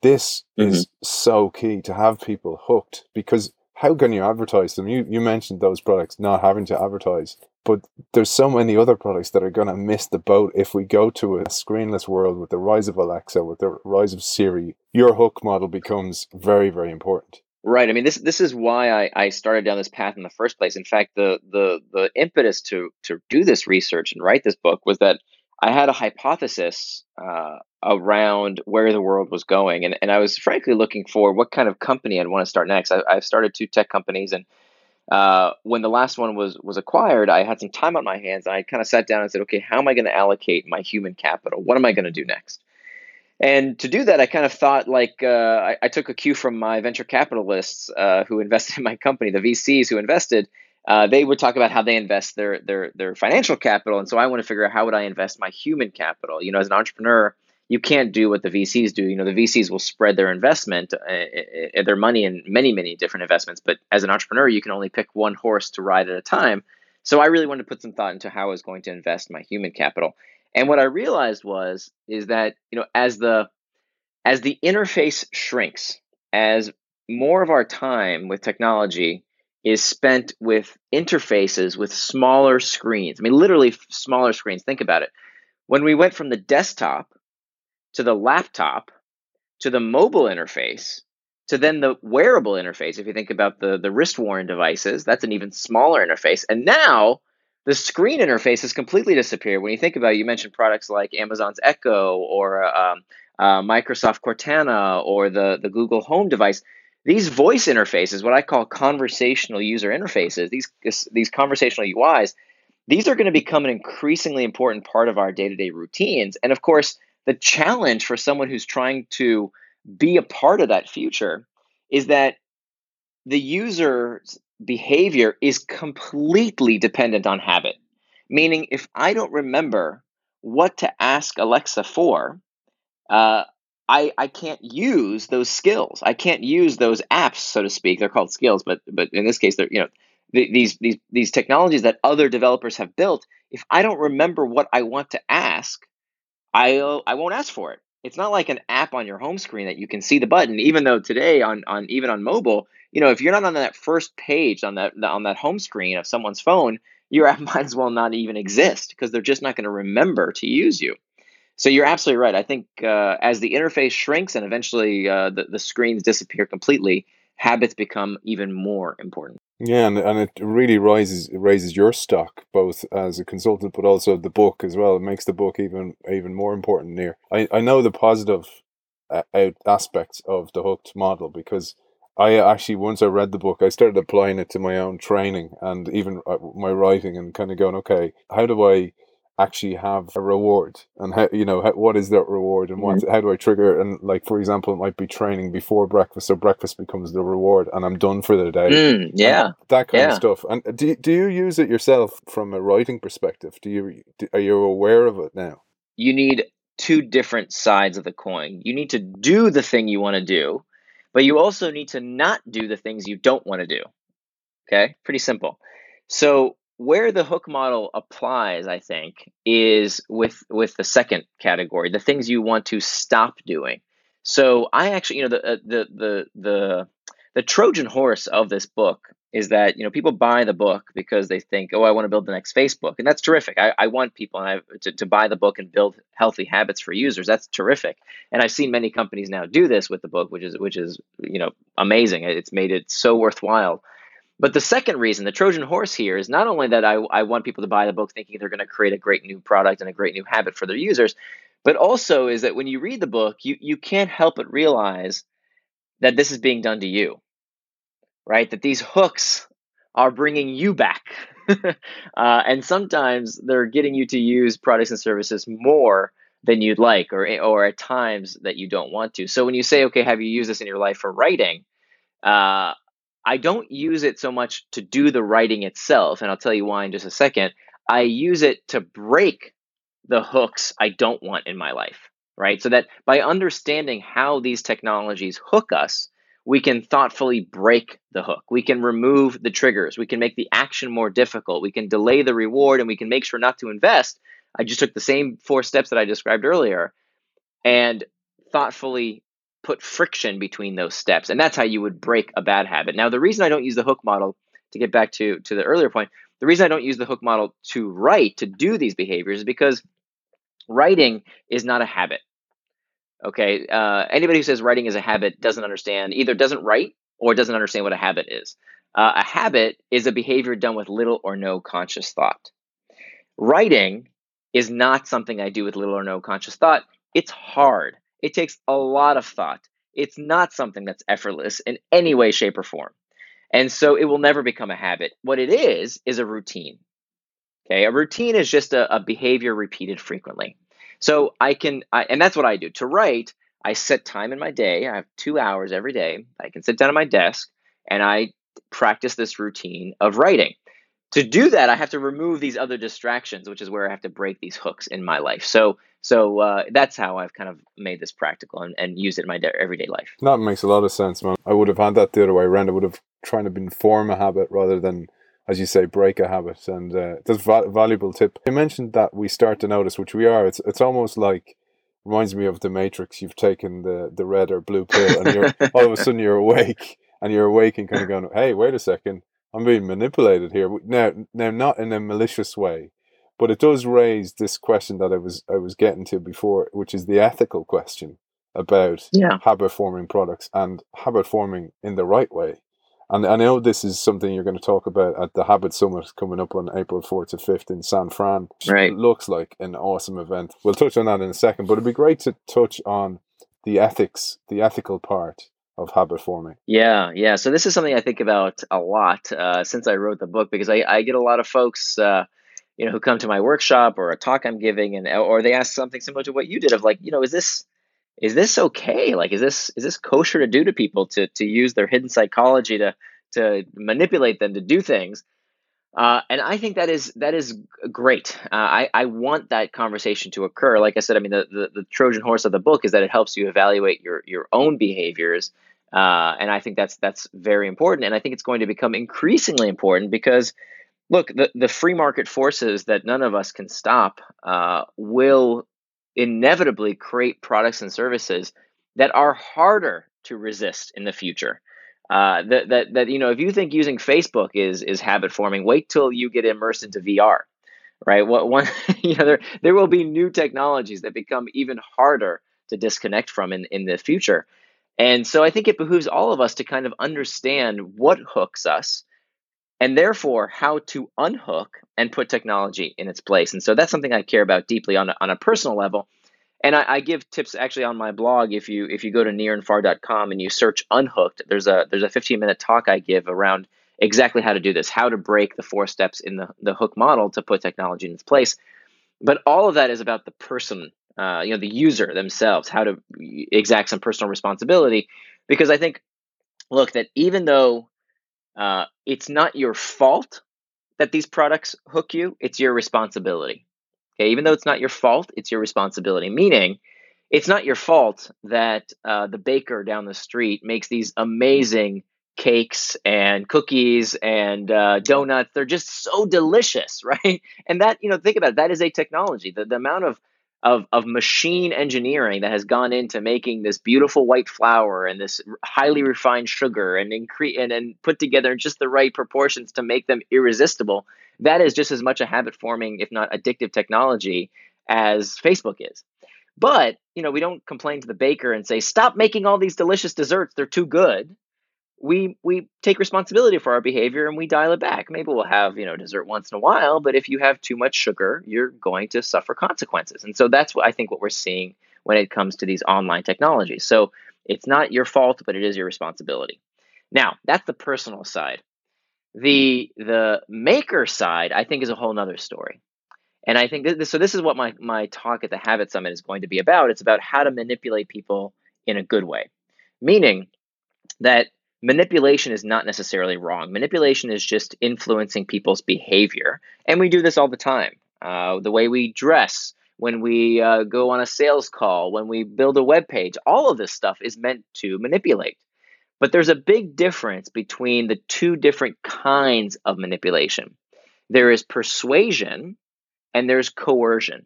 this mm-hmm. is so key to have people hooked because how can you advertise them? You you mentioned those products not having to advertise, but there's so many other products that are going to miss the boat if we go to a screenless world with the rise of Alexa, with the rise of Siri. Your hook model becomes very very important. Right. I mean, this this is why I, I started down this path in the first place. In fact, the the the impetus to to do this research and write this book was that I had a hypothesis uh, around where the world was going, and and I was frankly looking for what kind of company I'd want to start next. I, I've started two tech companies, and uh, when the last one was was acquired, I had some time on my hands, and I kind of sat down and said, okay, how am I going to allocate my human capital? What am I going to do next? And to do that, I kind of thought like uh, I, I, took a cue from my venture capitalists uh, who invested in my company, the VCs who invested. Uh, they would talk about how they invest their their their financial capital, and so I want to figure out how would I invest my human capital. You know, as an entrepreneur, you can't do what the VCs do. You know, the VCs will spread their investment, uh, uh, their money in many many different investments, but as an entrepreneur, you can only pick one horse to ride at a time. So I really wanted to put some thought into how I was going to invest my human capital. And what I realized was is that you know as the as the interface shrinks, as more of our time with technology is spent with interfaces with smaller screens. I mean, literally smaller screens. Think about it. When we went from the desktop to the laptop to the mobile interface to then the wearable interface, if you think about the, the wrist worn devices, that's an even smaller interface. And now the screen interface has completely disappeared. When you think about it, you mentioned products like Amazon's Echo or um, uh, Microsoft Cortana or the, the Google Home device. These voice interfaces, what I call conversational user interfaces, these, these conversational UIs, these are going to become an increasingly important part of our day to day routines. And of course, the challenge for someone who's trying to be a part of that future is that the user's behavior is completely dependent on habit. Meaning, if I don't remember what to ask Alexa for, uh, I, I can't use those skills. I can't use those apps, so to speak. They're called skills, but but in this case, they're you know these these these technologies that other developers have built. If I don't remember what I want to ask, I I won't ask for it. It's not like an app on your home screen that you can see the button. Even though today on on even on mobile, you know, if you're not on that first page on that on that home screen of someone's phone, your app might as well not even exist because they're just not going to remember to use you. So you're absolutely right. I think uh, as the interface shrinks and eventually uh, the, the screens disappear completely, habits become even more important. Yeah, and, and it really rises raises your stock both as a consultant, but also the book as well. It makes the book even even more important. Here, I I know the positive uh, aspects of the hooked model because I actually once I read the book, I started applying it to my own training and even uh, my writing, and kind of going, okay, how do I actually have a reward and how you know how, what is that reward and what mm-hmm. how do I trigger it? And like for example it might be training before breakfast so breakfast becomes the reward and I'm done for the day. Mm, yeah that kind yeah. of stuff. And do, do you use it yourself from a writing perspective? Do you do, are you aware of it now? You need two different sides of the coin. You need to do the thing you want to do but you also need to not do the things you don't want to do okay? Pretty simple. So where the hook model applies i think is with with the second category the things you want to stop doing. So i actually you know the uh, the the the the trojan horse of this book is that you know people buy the book because they think oh i want to build the next facebook and that's terrific. I, I want people I, to, to buy the book and build healthy habits for users. That's terrific. And i've seen many companies now do this with the book which is which is you know amazing. It's made it so worthwhile but the second reason, the Trojan horse here, is not only that I, I want people to buy the book thinking they're going to create a great new product and a great new habit for their users, but also is that when you read the book, you, you can't help but realize that this is being done to you, right? That these hooks are bringing you back. uh, and sometimes they're getting you to use products and services more than you'd like, or, or at times that you don't want to. So when you say, okay, have you used this in your life for writing? Uh, I don't use it so much to do the writing itself, and I'll tell you why in just a second. I use it to break the hooks I don't want in my life, right? So that by understanding how these technologies hook us, we can thoughtfully break the hook. We can remove the triggers. We can make the action more difficult. We can delay the reward and we can make sure not to invest. I just took the same four steps that I described earlier and thoughtfully put friction between those steps. And that's how you would break a bad habit. Now, the reason I don't use the hook model, to get back to, to the earlier point, the reason I don't use the hook model to write, to do these behaviors, is because writing is not a habit. Okay. Uh, anybody who says writing is a habit doesn't understand, either doesn't write or doesn't understand what a habit is. Uh, a habit is a behavior done with little or no conscious thought. Writing is not something I do with little or no conscious thought. It's hard. It takes a lot of thought. It's not something that's effortless in any way, shape, or form. And so it will never become a habit. What it is, is a routine. Okay, a routine is just a, a behavior repeated frequently. So I can, I, and that's what I do. To write, I set time in my day. I have two hours every day. I can sit down at my desk and I practice this routine of writing to do that, I have to remove these other distractions, which is where I have to break these hooks in my life. So, so uh, that's how I've kind of made this practical and, and used it in my de- everyday life. That makes a lot of sense, man. I would have had that the other way around. I would have tried to been form a habit rather than, as you say, break a habit. And uh, that's a valuable tip. You mentioned that we start to notice, which we are. It's it's almost like reminds me of the Matrix. You've taken the the red or blue pill, and you're all of a sudden you're awake, and you're awake and kind of going, "Hey, wait a second I'm being manipulated here. Now, now, not in a malicious way, but it does raise this question that I was I was getting to before, which is the ethical question about yeah. habit forming products and habit forming in the right way. And I know this is something you're going to talk about at the Habit Summit coming up on April 4th to 5th in San Fran. Right. It looks like an awesome event. We'll touch on that in a second, but it'd be great to touch on the ethics, the ethical part of habit forming? Yeah, yeah. So this is something I think about a lot uh, since I wrote the book because I, I get a lot of folks, uh, you know, who come to my workshop or a talk I'm giving, and or they ask something similar to what you did of like, you know, is this is this okay? Like, is this is this kosher to do to people to to use their hidden psychology to to manipulate them to do things? Uh, and I think that is that is great. Uh, I I want that conversation to occur. Like I said, I mean the, the, the Trojan horse of the book is that it helps you evaluate your your own behaviors, uh, and I think that's that's very important. And I think it's going to become increasingly important because, look, the the free market forces that none of us can stop uh, will inevitably create products and services that are harder to resist in the future. Uh, that that that you know, if you think using Facebook is is habit forming, wait till you get immersed into VR, right? What one you know there there will be new technologies that become even harder to disconnect from in in the future, And so I think it behooves all of us to kind of understand what hooks us and therefore how to unhook and put technology in its place. And so that's something I care about deeply on a, on a personal level. And I, I, give tips actually on my blog. If you if you go to nirandfar.com and you search unhooked, there's a there's a 15 minute talk I give around exactly how to do this, how to break the four steps in the, the hook model to put technology in its place. But all of that is about the person, uh, you know, the user themselves, how to exact some personal responsibility. Because I think, look, that even though uh, it's not your fault that these products hook you, it's your responsibility. Okay, even though it's not your fault, it's your responsibility. Meaning, it's not your fault that uh, the baker down the street makes these amazing cakes and cookies and uh, donuts. They're just so delicious, right? And that, you know, think about it, that is a technology. The, the amount of, of, of machine engineering that has gone into making this beautiful white flour and this highly refined sugar and, incre- and, and put together in just the right proportions to make them irresistible, that is just as much a habit forming, if not addictive technology as Facebook is. But, you know, we don't complain to the baker and say, stop making all these delicious desserts. They're too good we we take responsibility for our behavior and we dial it back. Maybe we'll have, you know, dessert once in a while, but if you have too much sugar, you're going to suffer consequences. And so that's what I think what we're seeing when it comes to these online technologies. So it's not your fault, but it is your responsibility. Now, that's the personal side. The the maker side, I think, is a whole nother story. And I think this, so. This is what my my talk at the Habit Summit is going to be about. It's about how to manipulate people in a good way, meaning that manipulation is not necessarily wrong. Manipulation is just influencing people's behavior. And we do this all the time. Uh, the way we dress, when we uh, go on a sales call, when we build a web page, all of this stuff is meant to manipulate. But there's a big difference between the two different kinds of manipulation there is persuasion and there's coercion.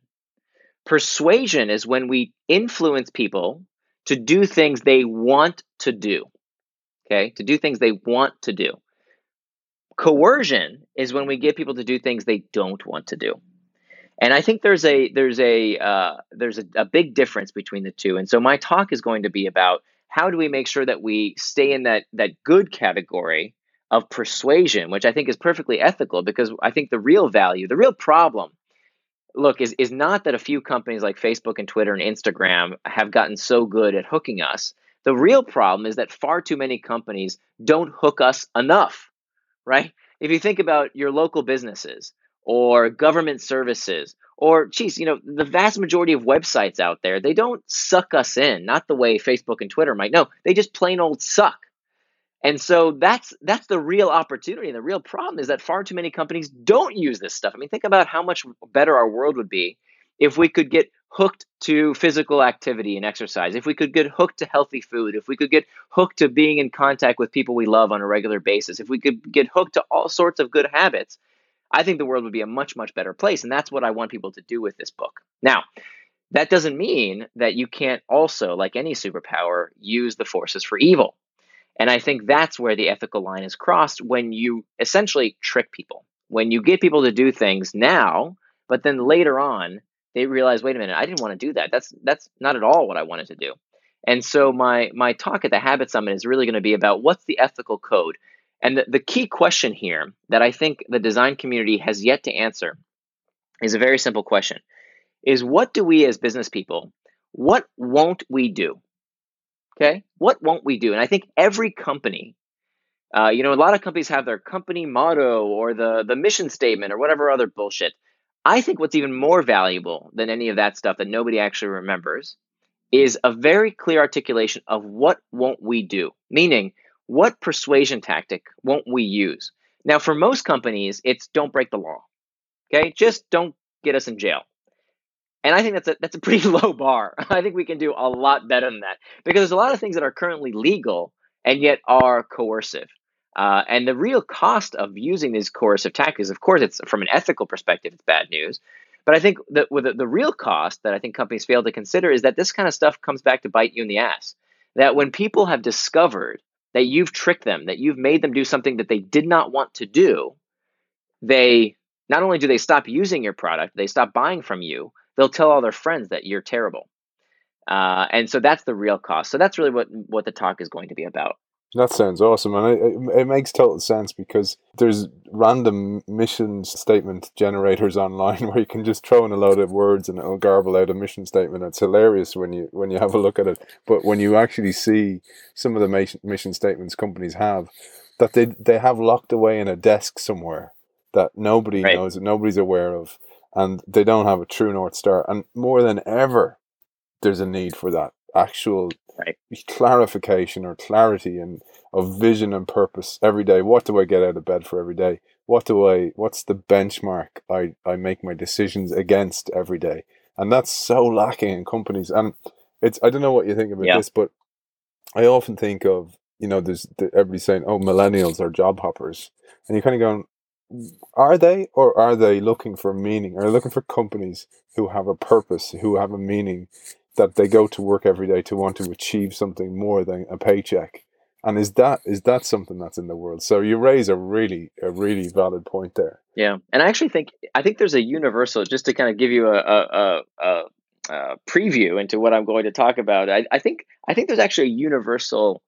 Persuasion is when we influence people to do things they want to do okay, to do things they want to do. Coercion is when we get people to do things they don't want to do. And I think there's a there's a uh, there's a, a big difference between the two. And so my talk is going to be about how do we make sure that we stay in that that good category of persuasion, which I think is perfectly ethical because I think the real value, the real problem, look, is is not that a few companies like Facebook and Twitter and Instagram have gotten so good at hooking us the real problem is that far too many companies don't hook us enough, right? If you think about your local businesses or government services or geez, you know, the vast majority of websites out there, they don't suck us in, not the way Facebook and Twitter might. No, they just plain old suck. And so that's that's the real opportunity. And the real problem is that far too many companies don't use this stuff. I mean, think about how much better our world would be if we could get hooked to physical activity and exercise, if we could get hooked to healthy food, if we could get hooked to being in contact with people we love on a regular basis, if we could get hooked to all sorts of good habits, I think the world would be a much, much better place. And that's what I want people to do with this book. Now, that doesn't mean that you can't also, like any superpower, use the forces for evil. And I think that's where the ethical line is crossed when you essentially trick people. When you get people to do things now, but then later on, they realize, wait a minute, I didn't want to do that. That's that's not at all what I wanted to do. And so my my talk at the Habit Summit is really going to be about what's the ethical code. And the, the key question here that I think the design community has yet to answer is a very simple question. Is what do we as business people, what won't we do? Okay? What won't we do? And I think every company uh, you know, a lot of companies have their company motto or the the mission statement or whatever other bullshit. I think what's even more valuable than any of that stuff that nobody actually remembers is a very clear articulation of what won't we do, meaning what persuasion tactic won't we use. Now, for most companies, it's don't break the law. Okay, just don't get us in jail. And I think that's a that's a pretty low bar. I think we can do a lot better than that because there's a lot of things that are currently legal and yet are coercive. Uh, and the real cost of using these coercive tactics, of course, it's from an ethical perspective, it's bad news. But I think that the, the real cost that I think companies fail to consider is that this kind of stuff comes back to bite you in the ass. That when people have discovered that you've tricked them, that you've made them do something that they did not want to do, they not only do they stop using your product, they stop buying from you, they'll tell all their friends that you're terrible. Uh, and so that's the real cost. So that's really what what the talk is going to be about. That sounds awesome, and it, it, makes total sense because there's random mission statement generators online where you can just throw in a load of words and it'll garble out a mission statement. It's hilarious when you when you have a look at it, but when you actually see some of the mission statements companies have, that they they have locked away in a desk somewhere that nobody right. knows, that nobody's aware of, and they don't have a true north star. And more than ever, there's a need for that actual right. clarification or clarity and of vision and purpose every day. What do I get out of bed for every day? What do I what's the benchmark I, I make my decisions against every day? And that's so lacking in companies. And it's I don't know what you think about yeah. this, but I often think of, you know, there's everybody saying, Oh, millennials are job hoppers. And you're kind of going, are they or are they looking for meaning? Are they looking for companies who have a purpose, who have a meaning, that they go to work every day to want to achieve something more than a paycheck. And is that is that something that's in the world? So you raise a really a really valid point there. Yeah, and I actually think I think there's a universal just to kind of give you a a, a, a preview into what I'm going to talk about. I, I think I think there's actually a universal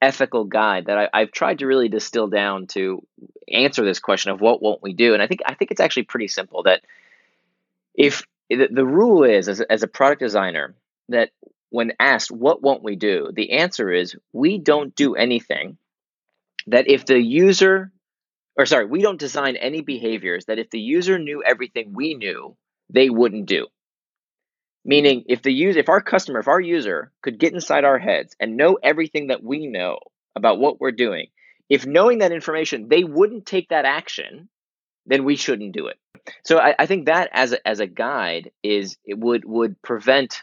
ethical guide that I, have tried to really distill down to answer this question of what won't we do. And I think I think it's actually pretty simple that if the, the rule is as, as a product designer that when asked, what won't we do? The answer is we don't do anything that if the user, or sorry, we don't design any behaviors that if the user knew everything we knew, they wouldn't do. Meaning, if the user, if our customer, if our user could get inside our heads and know everything that we know about what we're doing, if knowing that information, they wouldn't take that action, then we shouldn't do it. So I, I think that as a, as a guide is it would would prevent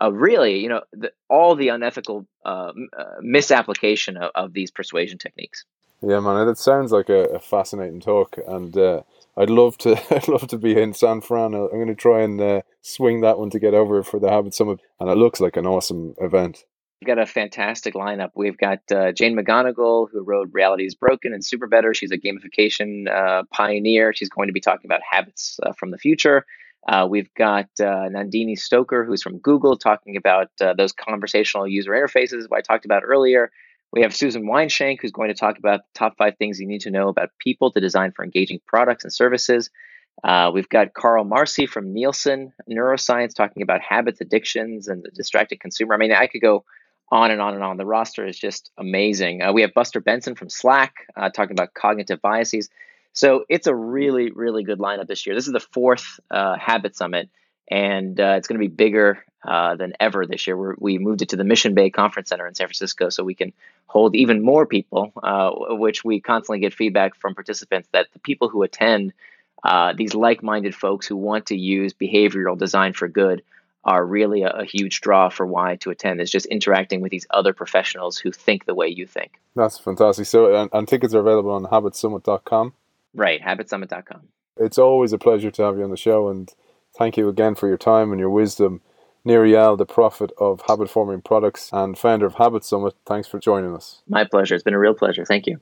uh, really, you know, the, all the unethical uh, uh, misapplication of, of, these persuasion techniques. Yeah, man, that sounds like a, a fascinating talk, and uh, I'd love to. I'd love to be in San Fran. I'm going to try and uh, swing that one to get over for the Habit Summit, and it looks like an awesome event. We've got a fantastic lineup. We've got uh, Jane McGonigal, who wrote Reality is Broken and Super Better. She's a gamification pioneer. She's going to be talking about habits from the future. Uh, we've got uh, Nandini Stocker, who's from Google, talking about uh, those conversational user interfaces I talked about earlier. We have Susan Weinschenk, who's going to talk about the top five things you need to know about people to design for engaging products and services. Uh, we've got Carl Marci from Nielsen Neuroscience talking about habits, addictions, and the distracted consumer. I mean, I could go on and on and on. The roster is just amazing. Uh, we have Buster Benson from Slack uh, talking about cognitive biases. So it's a really, really good lineup this year. This is the fourth uh, Habit Summit, and uh, it's going to be bigger uh, than ever this year. We're, we moved it to the Mission Bay Conference Center in San Francisco so we can hold even more people, uh, which we constantly get feedback from participants that the people who attend, uh, these like minded folks who want to use behavioral design for good, are really a, a, huge draw for why to attend is just interacting with these other professionals who think the way you think. That's fantastic. So, and, and tickets are available on habitsummit.com. Right, habitsummit.com. It's always a pleasure to have you on the show, and thank you again for your time and your wisdom. Nir the prophet of habit forming products and founder of Habit Summit, thanks for joining us. My pleasure. It's been a real pleasure. Thank you.